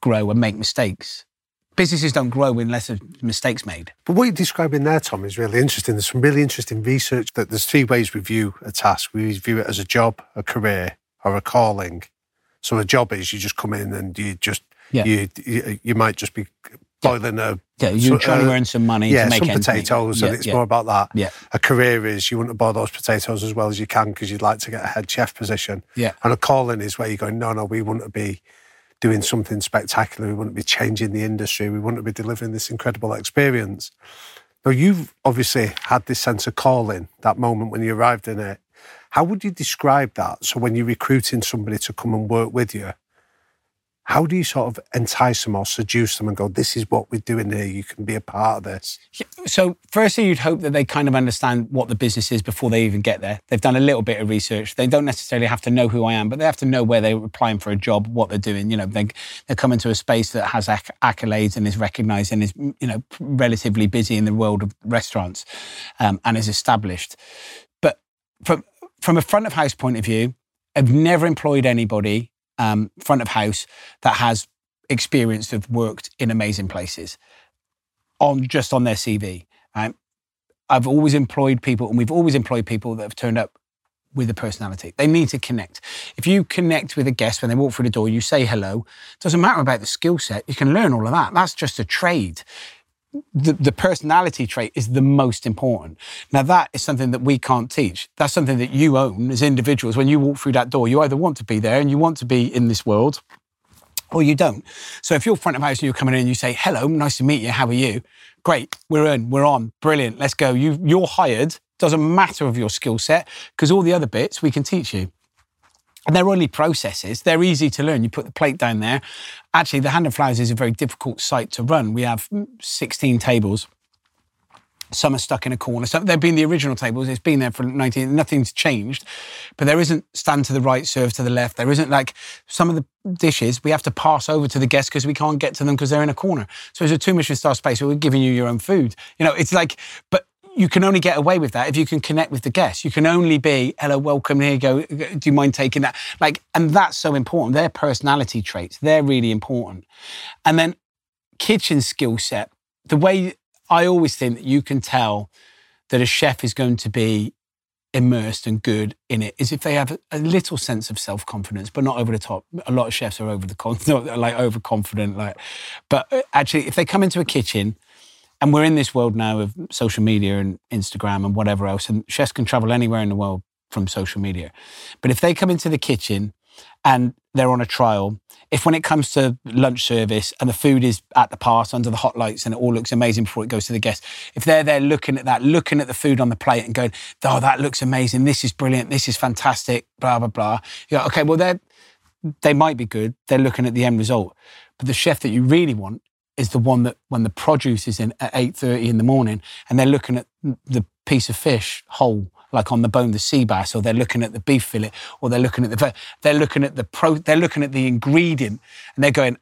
Speaker 2: grow and make mistakes. Businesses don't grow unless there's mistakes made.
Speaker 5: But what you're describing there, Tom, is really interesting. There's some really interesting research that there's three ways we view a task. We view it as a job, a career, or a calling. So a job is you just come in and you just
Speaker 2: Yeah.
Speaker 5: you, you you might just be boiling a
Speaker 2: Yeah, you're
Speaker 5: so-
Speaker 2: trying to
Speaker 5: uh,
Speaker 2: earn some money
Speaker 5: yeah,
Speaker 2: to make
Speaker 5: some potatoes, and
Speaker 2: Yeah,
Speaker 5: it's
Speaker 2: yeah.
Speaker 5: more about that.
Speaker 2: Yeah.
Speaker 5: A career is you want to boil those potatoes as well as you can because you'd like to get a head chef position.
Speaker 2: Yeah.
Speaker 5: And a calling is where you're going, no, no, we want to be doing something spectacular. We to be changing the industry. We to be delivering this incredible experience. Now, you've obviously had this sense of calling, that moment when you arrived in it. How would you describe that? So, when you're recruiting somebody to come and work with you, how do you sort of entice them or seduce them and go, this is what we're doing here? You can be a part of this.
Speaker 2: So, firstly, you'd hope that they kind of understand what the business is before they even get there. They've done a little bit of research. They don't necessarily have to know who I am, but they have to know where they're applying for a job, what they're doing. You know, they, they're coming to a space that has acc- accolades and is recognised and is, you know, relatively busy in the world of restaurants um, and is established. But from from a front of house point of view, I've never employed anybody um, front of house that has experience of worked in amazing places on just on their CV. Right? I've always employed people, and we've always employed people that have turned up with a personality. They need to connect. If you connect with a guest when they walk through the door, you say hello. Doesn't matter about the skill set. You can learn all of that. That's just a trade. The, the personality trait is the most important. Now, that is something that we can't teach. That's something that you own as individuals. When you walk through that door, you either want to be there and you want to be in this world, or you don't. So if you're front of house and you're coming in and you say, hello, nice to meet you, how are you? Great, we're in, we're on, brilliant, let's go. You, you're hired, doesn't matter of your skill set, because all the other bits we can teach you. They're only processes. They're easy to learn. You put the plate down there. Actually, the Hand and Flowers is a very difficult site to run. We have mm, 16 tables. Some are stuck in a corner. Some, they've been the original tables. It's been there for 19. Nothing's changed, but there isn't stand to the right, serve to the left. There isn't like some of the dishes we have to pass over to the guests because we can't get to them because they're in a corner. So it's a two Michelin star space. Where we're giving you your own food. You know, it's like, but you can only get away with that if you can connect with the guests. You can only be, hello, welcome, here you go. Do you mind taking that? Like, and that's so important. Their personality traits, they're really important. And then kitchen skill set, the way I always think that you can tell that a chef is going to be immersed and good in it is if they have a, little sense of self confidence, but not over the top. A lot of chefs are over the con, <laughs> like overconfident, like. But uh, actually, if they come into a kitchen, and we're in this world now of social media and Instagram and whatever else, and chefs can travel anywhere in the world from social media. But if they come into the kitchen and they're on a trial, if when it comes to lunch service and the food is at the pass under the hot lights and it all looks amazing before it goes to the guests, if they're there looking at that, looking at the food on the plate and going, oh, that looks amazing, this is brilliant, this is fantastic, blah, blah, blah. You go, okay, well, they're, they might be good. They're looking at the end result. But the chef that you really want is the one that when the produce is in at 8.30 in the morning and they're looking at the piece of fish whole, like on the bone, the sea bass, or they're looking at the beef fillet, or they're looking at the, they're looking at the pro, they're looking at the ingredient and they're going,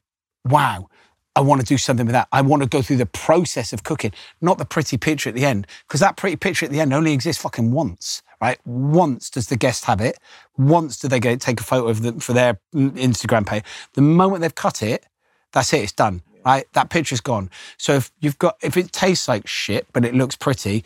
Speaker 2: wow, I want to do something with that. I want to go through the process of cooking, not the pretty picture at the end, because that pretty picture at the end only exists fucking once, right? Once does the guest have it. Once do they go take a photo of them for their Instagram page. The moment they've cut it, that's it. It's done. Right? That picture's gone. So if you've got, if it tastes like shit, but it looks pretty,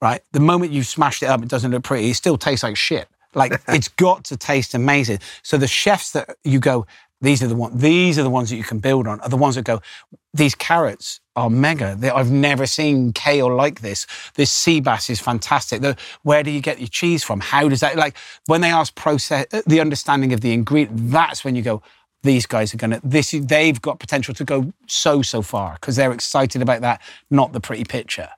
Speaker 2: right? The moment you've smashed it up, it doesn't look pretty. It still tastes like shit. Like <laughs> it's got to taste amazing. So the chefs that you go, these are the ones, these are the ones that you can build on, are the ones that go, these carrots are mega. They, I've never seen kale like this. This sea bass is fantastic. The, where do you get your cheese from? How does that, like, when they ask process, uh, the understanding of the ingredient, that's when you go, these guys are going to, this, they've got potential to go so, so far because they're excited about that, not the pretty picture.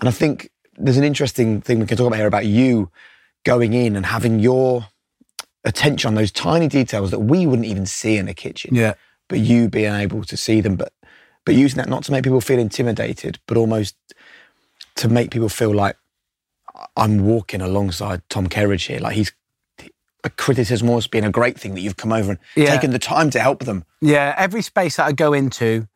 Speaker 3: And I think there's an interesting thing we can talk about here about you going in and having your attention on those tiny details that we wouldn't even see in a kitchen.
Speaker 2: Yeah.
Speaker 3: But you being able to see them, but but using that not to make people feel intimidated, but almost to make people feel like I'm walking alongside Tom Kerridge here. Like he's criticism almost being a great thing that you've come over and
Speaker 2: Yeah.
Speaker 3: taken the time to help them.
Speaker 2: Yeah, every space that I go into,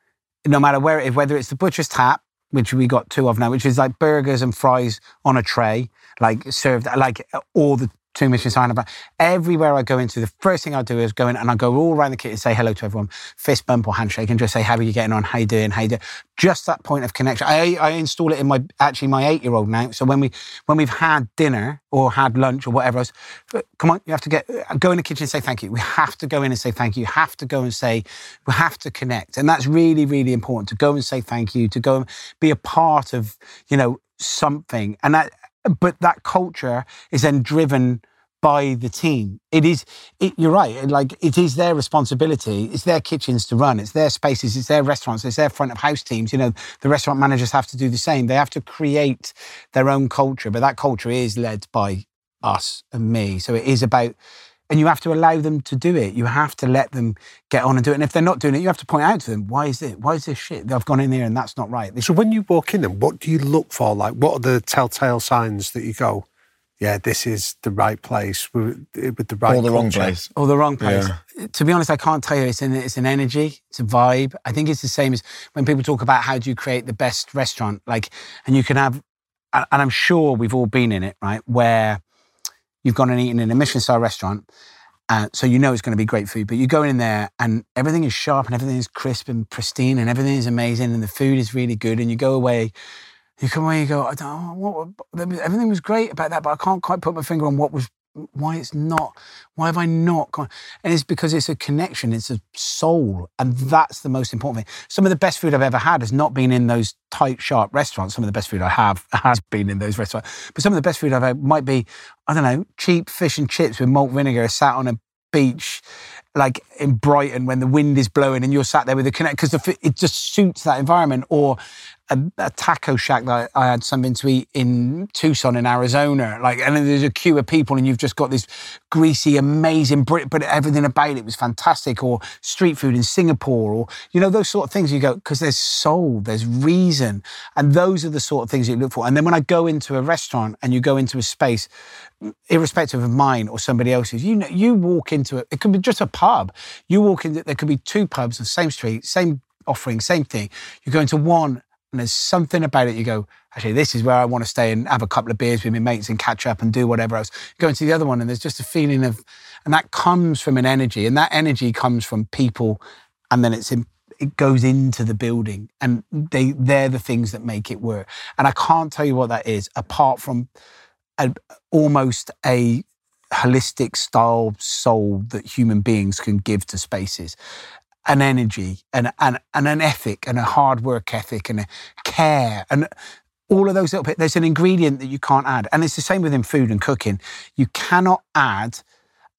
Speaker 2: no matter where it is, whether it's the butcher's tap, which we got two of now, which is like burgers and fries on a tray, like served like all the two Michelin sign about. Everywhere I go into, the first thing I do is go in and I go all around the kitchen, and say hello to everyone, fist bump or handshake, and just say, "How are you getting on? How you doing? How you doing?" Just that point of connection. I, I install it in my actually my eight year old now. So when we when we've had dinner or had lunch or whatever else, uh, come on, you have to get uh, go in the kitchen and say thank you. We have to go in and say thank you. You have to go and say we have to connect, and that's really really important to go and say thank you, to go and be a part of you know something, and that. But that culture is then driven by the team. It is, it, you're right, like it is their responsibility. It's their kitchens to run, it's their spaces, it's their restaurants, it's their front of house teams. You know, the restaurant managers have to do the same. They have to create their own culture, but that culture is led by us and me. So it is about, and you have to allow them to do it. You have to let them get on and do it. And if they're not doing it, you have to point out to them, why is it? Why is this shit? I've gone in there and that's not right. This
Speaker 5: So when you walk in, then what do you look for? Like, what are the telltale signs that you go, yeah, this is the right place with, with the right
Speaker 3: or the wrong
Speaker 5: culture"?
Speaker 3: place.
Speaker 2: or the wrong place. To be honest, I can't tell you. It's an it's an energy, it's a vibe. I think it's the same as when people talk about how do you create the best restaurant. Like, and you can have, and and I'm sure we've all been in it, right? Where you've gone and eaten in a Michelin star restaurant. Uh, so you know it's going to be great food, but you go in there and everything is sharp and everything is crisp and pristine and everything is amazing and the food is really good. And you go away, you come away, you go, I don't know, what, everything was great about that, but I can't quite put my finger on what was, why it's not, why have I not gone? And it's because it's a connection, it's a soul, and that's the most important thing. Some of the best food I've ever had has not been in those tight, sharp restaurants. Some of the best food I have <laughs> has been in those restaurants, but some of the best food I've had might be, I don't know, cheap fish and chips with malt vinegar, sat on a beach. Like in Brighton, when the wind is blowing and you're sat there with the connect, because the, it just suits that environment. Or a, a taco shack that I, I had something to eat in Tucson in Arizona. Like, and then there's a queue of people, and you've just got this greasy, amazing Brit, but everything about it was fantastic. Or street food in Singapore, or you know those sort of things. You go because there's soul, there's reason, and those are the sort of things you look for. And then when I go into a restaurant and you go into a space, irrespective of mine or somebody else's, you know, you walk into it. It could be just a pub. You walk into there could be two pubs on the same street, same offering, same thing. You go into one, and there's something about it. You go, actually, this is where I want to stay and have a couple of beers with my mates and catch up and do whatever else. You go into the other one, and there's just a feeling of, and that comes from an energy, and that energy comes from people, and then it's in, it goes into the building, and they they're the things that make it work. And I can't tell you what that is, apart from a, almost a holistic style soul that human beings can give to spaces an energy and, and, and an ethic and a hard work ethic and a care and all of those little bits. There's an ingredient that you can't add. And it's the same within food and cooking. You cannot add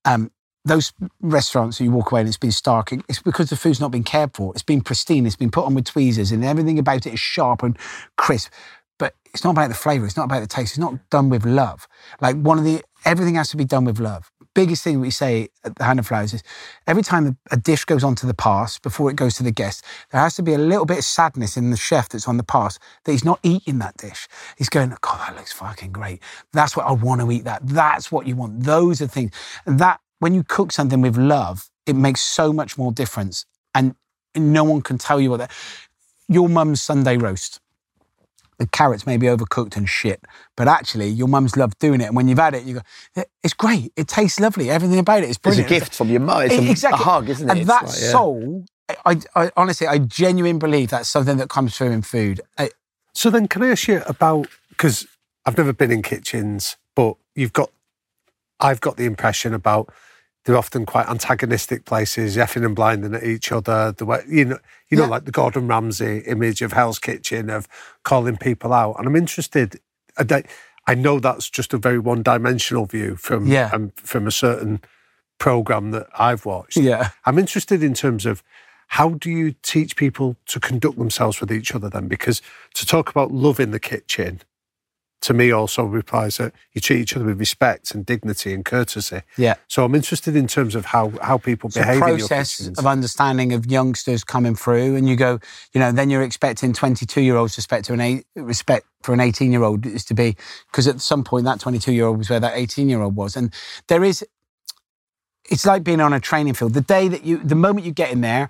Speaker 2: um, those restaurants that you walk away and it's been stark. It's because the food's not been cared for. It's been pristine. It's been put on with tweezers and everything about it is sharp and crisp. But it's not about the flavour. It's not about the taste. It's not done with love. Like one of the, everything has to be done with love. Biggest thing we say at the Hand and Flowers is every time a dish goes onto the pass before it goes to the guest, there has to be a little bit of sadness in the chef that's on the pass that he's not eating that dish. He's going, God, that looks fucking great. That's what I want to eat. That. That's what you want. Those are things. And that when you cook something with love, it makes so much more difference. And no one can tell you what that. Your mum's Sunday roast the carrots may be overcooked and shit, but actually your mum's loved doing it. And when you've had it, you go, eh, it's great. It tastes lovely. Everything about it is brilliant.
Speaker 3: It's a gift from your mum. It's a,
Speaker 2: exactly.
Speaker 3: a hug, isn't it?
Speaker 2: And
Speaker 3: It's
Speaker 2: that
Speaker 3: like, yeah.
Speaker 2: soul, I, I honestly, I genuinely believe that's something that comes through in food. I,
Speaker 5: So then, can I ask you about because I've never been in kitchens, but you've got, I've got the impression about they're often quite antagonistic places, effing and blinding at each other. The way you know, you know,
Speaker 2: Yeah.
Speaker 5: like the Gordon Ramsay image of Hell's Kitchen of calling people out. And I'm interested. I, I know that's just a very one-dimensional view from
Speaker 2: Yeah.
Speaker 5: um, from a certain program that I've watched.
Speaker 2: yeah.
Speaker 5: I'm interested in terms of how do you teach people to conduct themselves with each other then? Because to talk about love in the kitchen, to me also replies that you treat each other with respect and dignity and courtesy.
Speaker 2: Yeah.
Speaker 5: So I'm interested in terms of how, how people
Speaker 2: a
Speaker 5: behave in your
Speaker 2: process of understanding of youngsters coming through, and you go, you know, then you're expecting 22 year olds respect to an eight, respect for an 18 year old is to be because at some point that 22 year old was where that 18 year old was, and there is. It's like being on a training field. The day that you, the moment you get in there,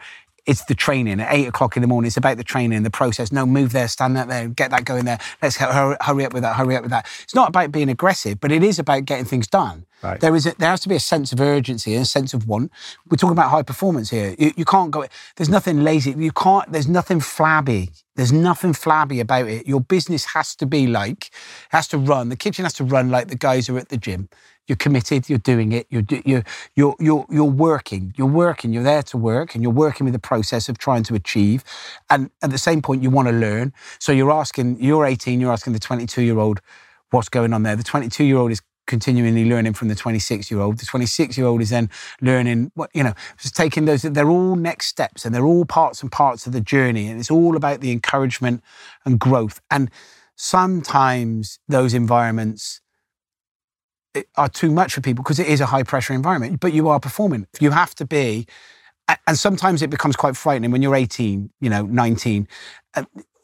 Speaker 2: it's the training at eight o'clock in the morning. It's about the training, the process. No, move there, stand that there, get that going there. Let's hurry, hurry up with that, hurry up with that. It's not about being aggressive, but it is about getting things done.
Speaker 5: Right.
Speaker 2: There is a, there has to be a sense of urgency and a sense of want. We're talking about high performance here. You, you can't go. There's nothing lazy. You can't. There's nothing flabby. There's nothing flabby about it. Your business has to be like, has to run. The kitchen has to run like the guys are at the gym. You're committed. You're doing it. You're you're you're you're you're working. You're working. You're there to work, and you're working with the process of trying to achieve. And at the same point, you want to learn. So you're asking. You're 18. You're asking the 22 year old, what's going on there. The 22 year old is continually learning from the 26 year old. The 26 year old is then learning what, you know, just taking those, they're all next steps and they're all parts and parts of the journey. And it's all about the encouragement and growth. And sometimes those environments are too much for people because it is a high pressure environment, but you are performing. You have to be. And sometimes it becomes quite frightening when you're 18, you know, 19.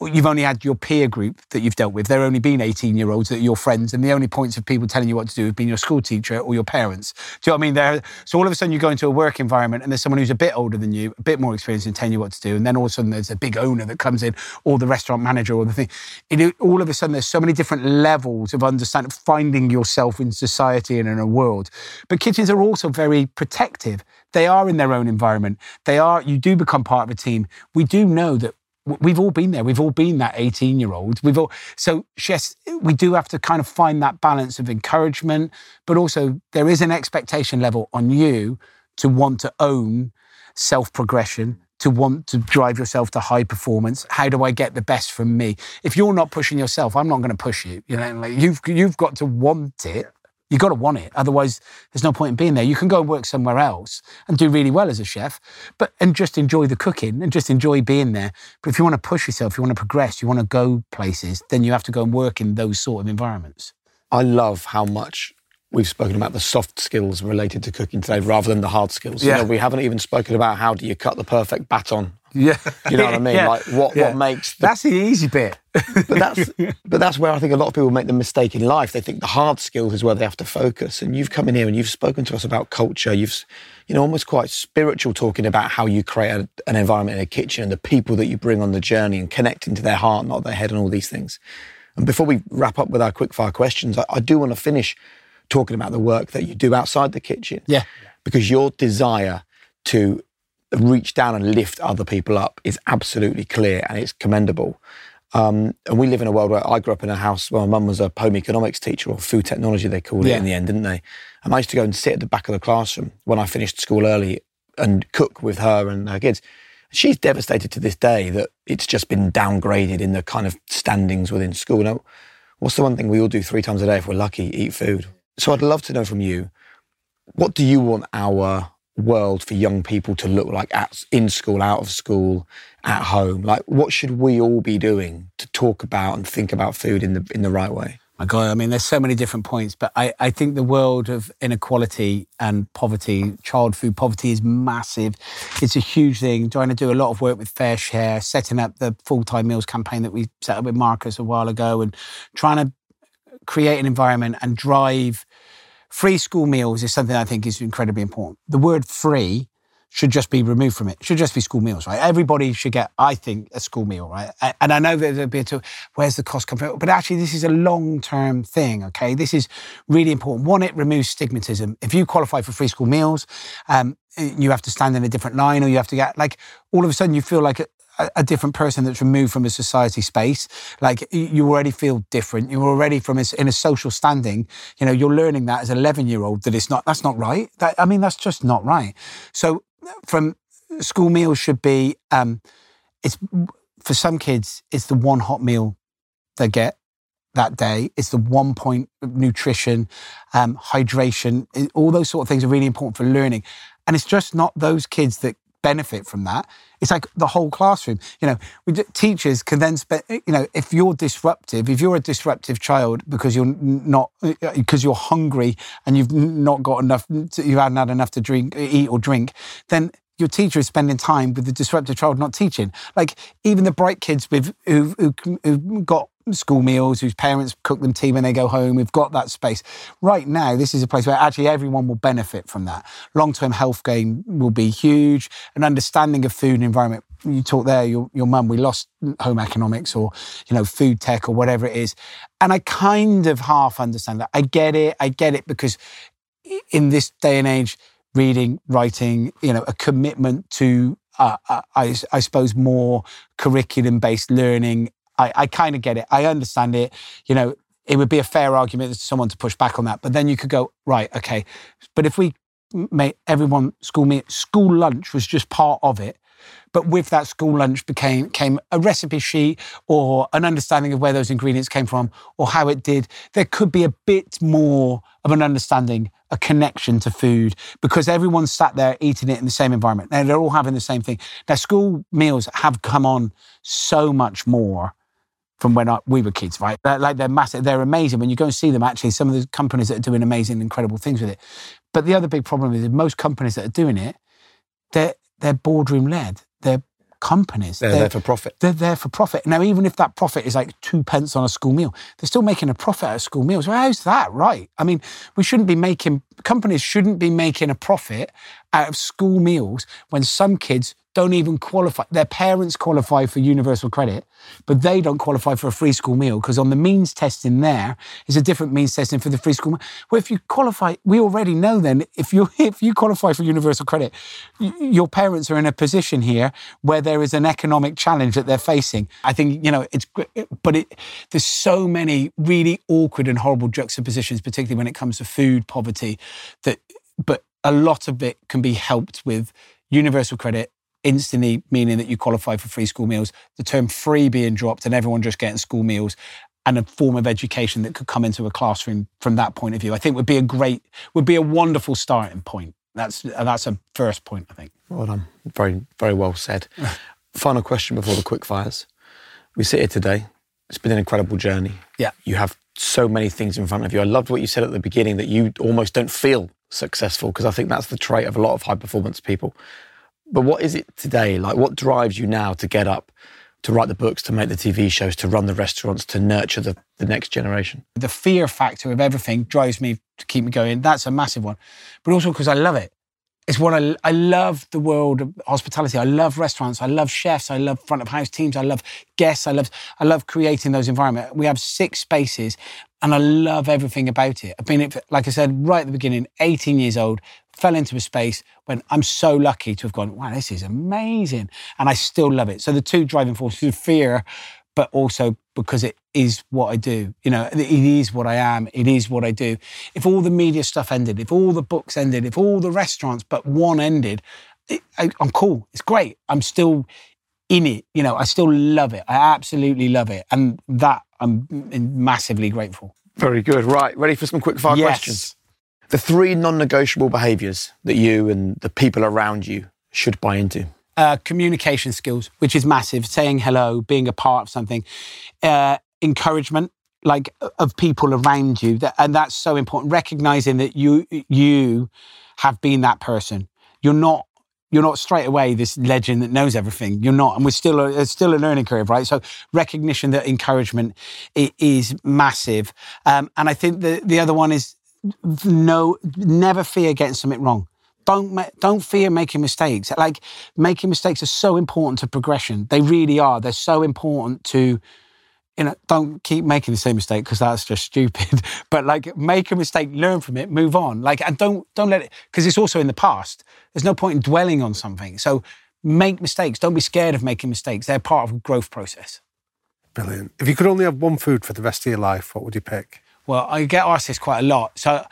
Speaker 2: You've only had your peer group that you've dealt with. There have only been 18 year olds that are your friends, and the only points of people telling you what to do have been your school teacher or your parents. Do you know what I mean? There, so all of a sudden you go into a work environment and there's someone who's a bit older than you, a bit more experienced, and telling you what to do. And then all of a sudden there's a big owner that comes in, or the restaurant manager, or the thing. It, all of a sudden there's so many different levels of understanding, finding yourself in society and in a world. But kitchens are also very protective. They are in their own environment. They are. You do become part of a team. We do know that we've all been there. We've all been that 18 year old. We've all, so yes, we do have to kind of find that balance of encouragement, but also there is an expectation level on you to want to own self progression, to want to drive yourself to high performance. How do I get the best from me? If you're not pushing yourself, I'm not going to push you. You know, like you've you've got to want it. You got to want it. Otherwise, there's no point in being there. You can go and work somewhere else and do really well as a chef, but and just enjoy the cooking and just enjoy being there. But if you want to push yourself, you want to progress, you want to go places, then you have to go and work in those sort of environments.
Speaker 3: I love how much we've spoken about the soft skills related to cooking today rather than the hard skills.
Speaker 2: Yeah.
Speaker 3: You know, we haven't even spoken about how do you cut the perfect baton.
Speaker 2: Yeah,
Speaker 3: You know what I mean? <laughs>
Speaker 2: Yeah.
Speaker 3: Like what,
Speaker 2: Yeah.
Speaker 3: what makes the
Speaker 2: That's the easy bit. <laughs>
Speaker 3: but that's but that's where I think a lot of people make the mistake in life. They think the hard skills is where they have to focus. And you've come in here and you've spoken to us about culture. You've you know almost quite spiritual talking about how you create a, an environment in a kitchen and the people that you bring on the journey and connecting to their heart, not their head, and all these things. And before we wrap up with our quickfire questions, I, I do want to finish talking about the work that you do outside the kitchen.
Speaker 2: Yeah.
Speaker 3: Because your desire to reach down and lift other people up is absolutely clear and it's commendable. Um, and we live in a world where I grew up in a house where my mum was a home economics teacher or food technology, they called it in the end, didn't they? And I used to go and sit at the back of the classroom when I finished school early and cook with her and her kids. She's devastated to this day that it's just been downgraded in the kind of standings within school. Now, what's the one thing we all do three times a day if we're lucky? Eat food. So I'd love to know from you, what do you want our world for young people to look like at, in school, out of school, at home? Like, what should we all be doing to talk about and think about food in the in the right way?
Speaker 2: My God, I mean, there's so many different points, but I, I think the world of inequality and poverty, child food poverty is massive. It's a huge thing. Trying to do a lot of work with FareShare, setting up the full time meals campaign that we set up with Marcus a while ago, and trying to create an environment and drive free school meals is something I think is incredibly important. The word free should just be removed from it. Should just be school meals, right? Everybody should get, I think, a school meal, right? And I know there'll be a to, where's the cost come from? But actually, this is a long term thing, okay? This is really important. One, it removes stigmatism. If you qualify for free school meals, um, you have to stand in a different line or you have to get, like, all of a sudden you feel like a, different person that's removed from a society space. Like you already feel different. You're already from a, in a social standing. You know, you're learning that as an 11 year old that it's not, that's not right. That, I mean, that's just not right. So from school meals should be um, it's for some kids it's the one hot meal they get that day it's the one point of nutrition um, hydration all those sort of things are really important for learning and it's just not those kids that benefit from that it's like the whole classroom you know teachers can then spend you know if you're disruptive if you're a disruptive child because you're not uh, uh, because you're hungry and you've not got enough you haven't had enough to drink uh, eat or drink then your teacher is spending time with the disruptive child not teaching. Like even the bright kids with who've, who've, got school meals, whose parents cook them tea when they go home, we've got that space. Right now, this is a place where actually everyone will benefit from that. Long-term health gain will be huge. An understanding of food and environment. You talk there, your, your mum, we lost home economics or, you know, food tech or whatever it is. And I kind of half understand that. I get it. I get it because in this day and age, reading, writing, you know, a commitment to, uh, uh I, I, suppose, more curriculum based learning. I, I kind of get it. I understand it. You know, it would be a fair argument to someone to push back on that. But then you could go, right, okay. But if we made everyone school meal, school lunch was just part of it. But with that school lunch became came a recipe sheet or an understanding of where those ingredients came from or how it did. There could be a bit more of an understanding, a connection to food because everyone's sat there eating it in the same environment. Now they're all having the same thing. Now school meals have come on so much more from when I, we were kids, right? They're, like they're massive, they're amazing. When you go and see them, actually, some of the companies that are doing amazing, incredible things with it. But the other big problem is most companies that are doing it, they're they're boardroom led. They're companies.
Speaker 1: They're, they're, there for profit.
Speaker 2: They're there for profit. Now, even if that profit is like two pence on a school meal, they're still making a profit out of school meals. Well, how's that right? I mean, we shouldn't be making, companies shouldn't be making a profit out of school meals when some kids don't even qualify. Their parents qualify for universal credit, but they don't qualify for a free school meal because on the means testing there is a different means testing for the free school meal. Well, if you qualify, we already know then if you <laughs> if you qualify for universal credit, your parents are in a position here where there is an economic challenge that they're facing. I think you know it's, but it there's so many really awkward and horrible juxtapositions, particularly when it comes to food poverty, that but a lot of it can be helped with universal credit instantly meaning that you qualify for free school meals, the term free being dropped and everyone just getting school meals and a form of education that could come into a classroom from that point of view, I think would be a great, would be a wonderful starting point. That's that's a first point, I think.
Speaker 1: Well done. Very, very well said. <laughs> Final question before the quick fires. We sit here today. It's been an incredible journey.
Speaker 2: Yeah.
Speaker 1: You have so many things in front of you. I loved what you said at the beginning that you almost don't feel successful because I think that's the trait of a lot of high performance people. But what is it today? Like, what drives you now to get up, to write the books, to make the TV shows, to run the restaurants, to nurture the, the next generation?
Speaker 2: The fear factor of everything drives me to keep me going. That's a massive one. But also because I love it. It's what I, I love the world of hospitality. I love restaurants. I love chefs. I love front of house teams. I love guests. I love, I love creating those environments. We have six spaces and I love everything about it. I've been, like I said, right at the beginning, 18 years old, fell into a space when I'm so lucky to have gone, wow, this is amazing. And I still love it. So the two driving forces fear, but also because it is what I do. You know, it is what I am. It is what I do. If all the media stuff ended, if all the books ended, if all the restaurants but one ended, it, I, I'm cool. It's great. I'm still in it. You know, I still love it. I absolutely love it. And that I'm mm, massively grateful.
Speaker 1: Very good. Right. Ready for some quick fire yes. questions? The three non negotiable behaviors that you and the people around you should buy into.
Speaker 2: Uh, communication skills, which is massive, saying hello, being a part of something, uh, encouragement, like of people around you, that, and that's so important. Recognizing that you you have been that person. You're not you're not straight away this legend that knows everything. You're not, and we're still a, it's still a learning curve, right? So recognition that encouragement is massive, um, and I think the the other one is no, never fear getting something wrong. don't don't fear making mistakes. Like making mistakes are so important to progression. They really are. They're so important to you know, don't keep making the same mistake because that's just stupid. <laughs> but like, make a mistake, learn from it, move on. Like, and don't don't let it because it's also in the past. There's no point in dwelling on something. So make mistakes. Don't be scared of making mistakes. They're part of a growth process.
Speaker 5: Brilliant. If you could only have one food for the rest of your life, what would you pick?
Speaker 2: Well, I get asked this quite a lot. So,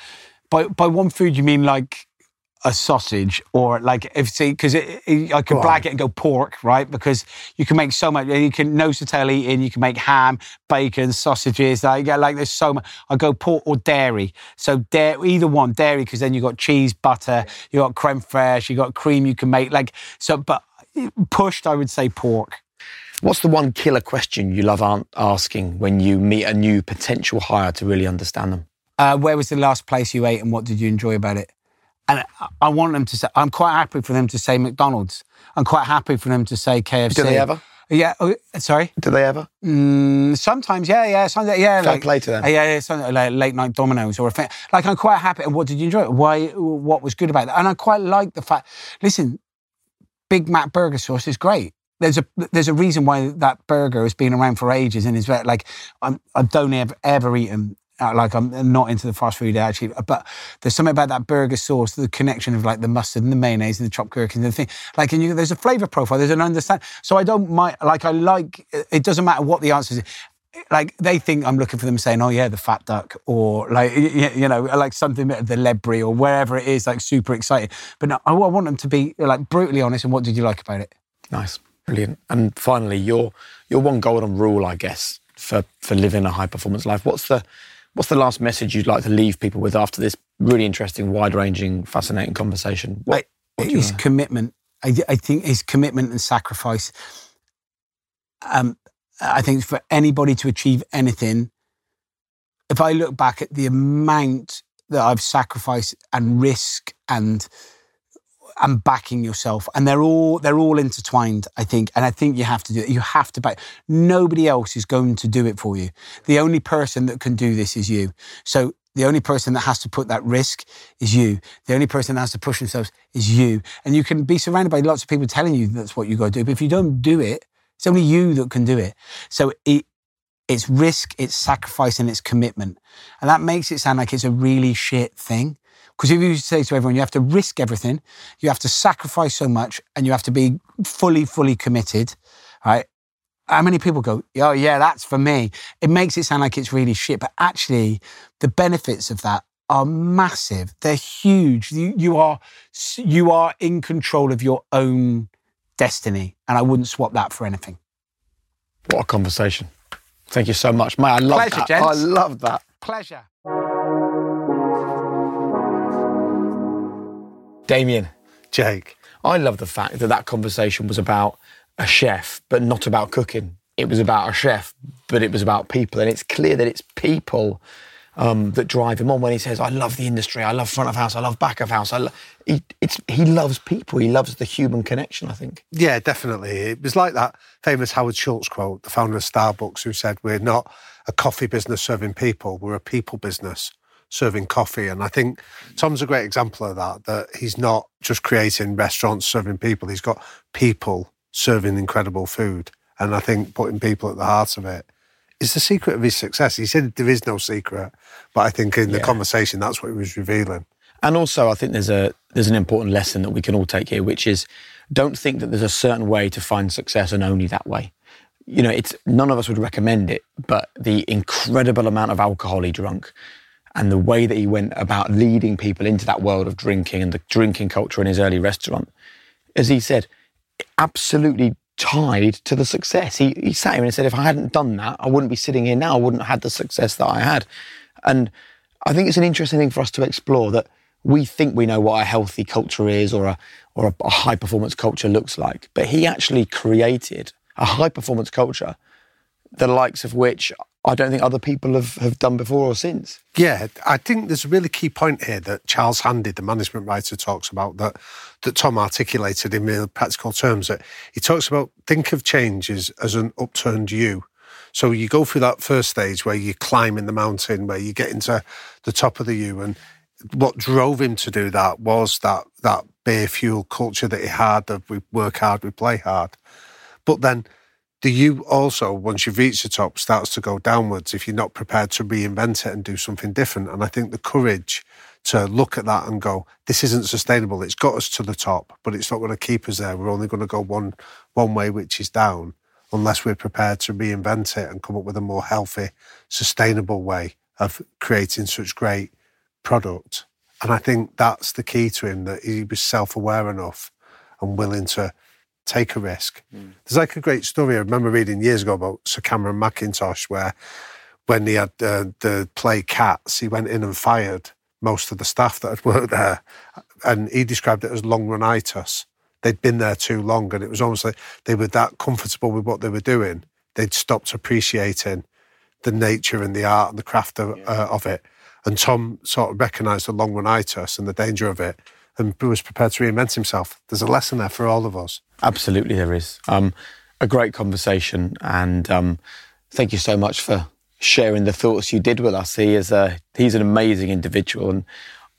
Speaker 2: by by one food, you mean like a sausage or like if see because I could blag it and go pork right? Because you can make so much you can nose to tail eating you can make ham bacon sausages like yeah like there's so much. I go pork or dairy. So dairy either one dairy because then you got cheese butter you got creme fraiche you got cream you can make like so but pushed I would say pork
Speaker 3: What's the one killer question you love asking when you meet a new potential hire to really understand them?
Speaker 2: Uh, where was the last place you ate and what did you enjoy about it? And I want them to say, I'm quite happy for them to say McDonald's. I'm quite happy for them to say KFC.
Speaker 3: Do they ever?
Speaker 2: Yeah. Oh, sorry.
Speaker 3: Do they ever?
Speaker 2: Mm, sometimes, yeah, yeah. Sometimes, yeah.
Speaker 3: Fair
Speaker 2: like,
Speaker 3: play to them.
Speaker 2: Yeah, yeah. Something like late night Domino's or a thing. Like I'm quite happy. And what did you enjoy? Why? What was good about that? And I quite like the fact. Listen, Big Mac burger sauce is great. There's a there's a reason why that burger has been around for ages and is like I'm, I don't ever ever eat them uh, like I'm not into the fast food actually, but there's something about that burger sauce, the connection of like the mustard and the mayonnaise and the chopped gherkins and the thing. Like, and you, there's a flavour profile, there's an understand. So I don't mind. Like, I like. It doesn't matter what the answer is. Like they think I'm looking for them saying, "Oh yeah, the fat duck," or like you know, like something the lebri or wherever it is, like super excited. But no, I want them to be like brutally honest. And what did you like about it?
Speaker 3: Nice, brilliant. And finally, your your one golden rule, I guess, for for living a high performance life. What's the What's the last message you'd like to leave people with after this really interesting, wide ranging, fascinating conversation?
Speaker 2: What, what his know? commitment. I, I, think his commitment and sacrifice. Um, I think for anybody to achieve anything, if I look back at the amount that I've sacrificed and risk and and backing yourself and they're all they're all intertwined i think and i think you have to do it you have to back nobody else is going to do it for you the only person that can do this is you so the only person that has to put that risk is you. The only person that has to push themselves is you. And you can be surrounded by lots of people telling you that's what you got to do. But if you don't do it, it's only you that can do it. So it, it's risk, it's sacrifice, and it's commitment. And that makes it sound like it's a really shit thing. Because if you say to everyone, you have to risk everything, you have to sacrifice so much, and you have to be fully, fully committed, right? How many people go, oh, yeah, that's for me? It makes it sound like it's really shit. But actually, the benefits of that are massive. They're huge. You, you, are, you are in control of your own destiny. And I wouldn't swap that for anything.
Speaker 3: What a conversation. Thank you so much. Mate, I love
Speaker 2: Pleasure,
Speaker 3: that.
Speaker 2: Gents.
Speaker 3: I love that.
Speaker 2: Pleasure.
Speaker 3: Damian.
Speaker 5: Jake.
Speaker 3: I love the fact that that conversation was about a chef, but not about cooking. It was about a chef, but it was about people. And it's clear that it's people um, that drive him on when he says, I love the industry, I love front of house, I love back of house. I lo-. he, it's, he loves people, he loves the human connection, I think.
Speaker 5: Yeah, definitely. It was like that famous Howard Schultz quote, the founder of Starbucks, who said, We're not a coffee business serving people, we're a people business serving coffee. And I think Tom's a great example of that, that he's not just creating restaurants serving people, he's got people serving incredible food. And I think putting people at the heart of it is the secret of his success. He said there is no secret, but I think in the yeah. conversation, that's what he was revealing.
Speaker 3: And also, I think there's a there's an important lesson that we can all take here, which is don't think that there's a certain way to find success and only that way. You know, it's none of us would recommend it, but the incredible amount of alcohol he drank, and the way that he went about leading people into that world of drinking and the drinking culture in his early restaurant, as he said, absolutely tied to the success. He, he sat here and said, if I hadn't done that, I wouldn't be sitting here now. I wouldn't have had the success that I had. And I think it's an interesting thing for us to explore that we think we know what a healthy culture is or a, or a, a high performance culture looks like. But he actually created a high performance culture, the likes of which I don't think other people have, have done before or since.
Speaker 5: Yeah, I think there's a really key point here that Charles Handy, the management writer, talks about that that Tom articulated in real practical terms. That he talks about think of change as, an upturned U. So you go through that first stage where you climb in the mountain, where you get into the top of the U, and what drove him to do that was that that beer fuel culture that he had that we work hard, we play hard. But then do you also, once you've reached the top, starts to go downwards if you're not prepared to reinvent it and do something different? And I think the courage to look at that and go, this isn't sustainable. It's got us to the top, but it's not going to keep us there. We're only going to go one one way, which is down, unless we're prepared to reinvent it and come up with a more healthy, sustainable way of creating such great product. And I think that's the key to him that he was self aware enough and willing to take a risk. Mm. There's like a great story I remember reading years ago about Sir Cameron Mackintosh, where when he had uh, the play Cats, he went in and fired most of the staff that had worked there, and he described it as long runitis. They'd been there too long, and it was almost like they were that comfortable with what they were doing, they'd stopped appreciating the nature and the art and the craft of, yeah. uh, of it. And Tom sort of recognised the long runitis and the danger of it, and was prepared to reinvent himself. There's a lesson there for all of us.
Speaker 3: Absolutely, there is. Um, a great conversation, and um, thank you so much for sharing the thoughts you did with us. He is a he's an amazing individual, and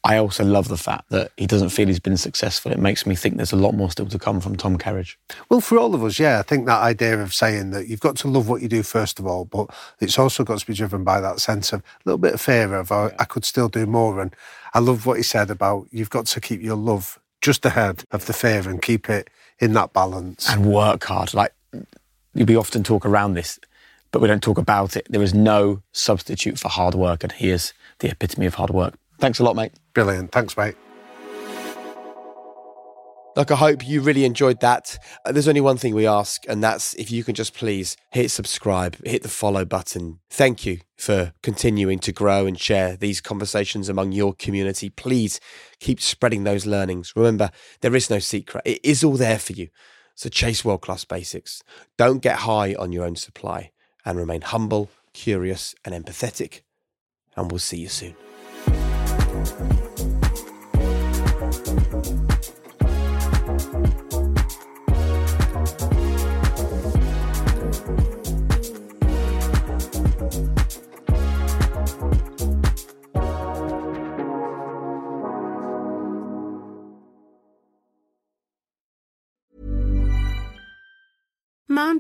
Speaker 3: I also love the fact that he doesn't feel he's been successful. It makes me think there's a lot more still to come from Tom Kerridge.
Speaker 5: Well, for all of us, yeah, I think that idea of saying that you've got to love what you do first of all, but it's also got to be driven by that sense of a little bit of fear of oh, I could still do more. And I love what he said about you've got to keep your love just ahead of the fear and keep it in that balance.
Speaker 3: And work hard. Like we often talk around this, but we don't talk about it. There is no substitute for hard work, and he is the epitome of hard work. Thanks a lot, mate.
Speaker 5: Brilliant. Thanks, mate.
Speaker 1: Look, I hope you really enjoyed that. Uh, there's only one thing we ask, and that's if you can just please hit subscribe, hit the follow button. Thank you for continuing to grow and share these conversations among your community. Please keep spreading those learnings. Remember, there is no secret, it is all there for you. So chase world class basics. Don't get high on your own supply and remain humble, curious, and empathetic. And we'll see you soon.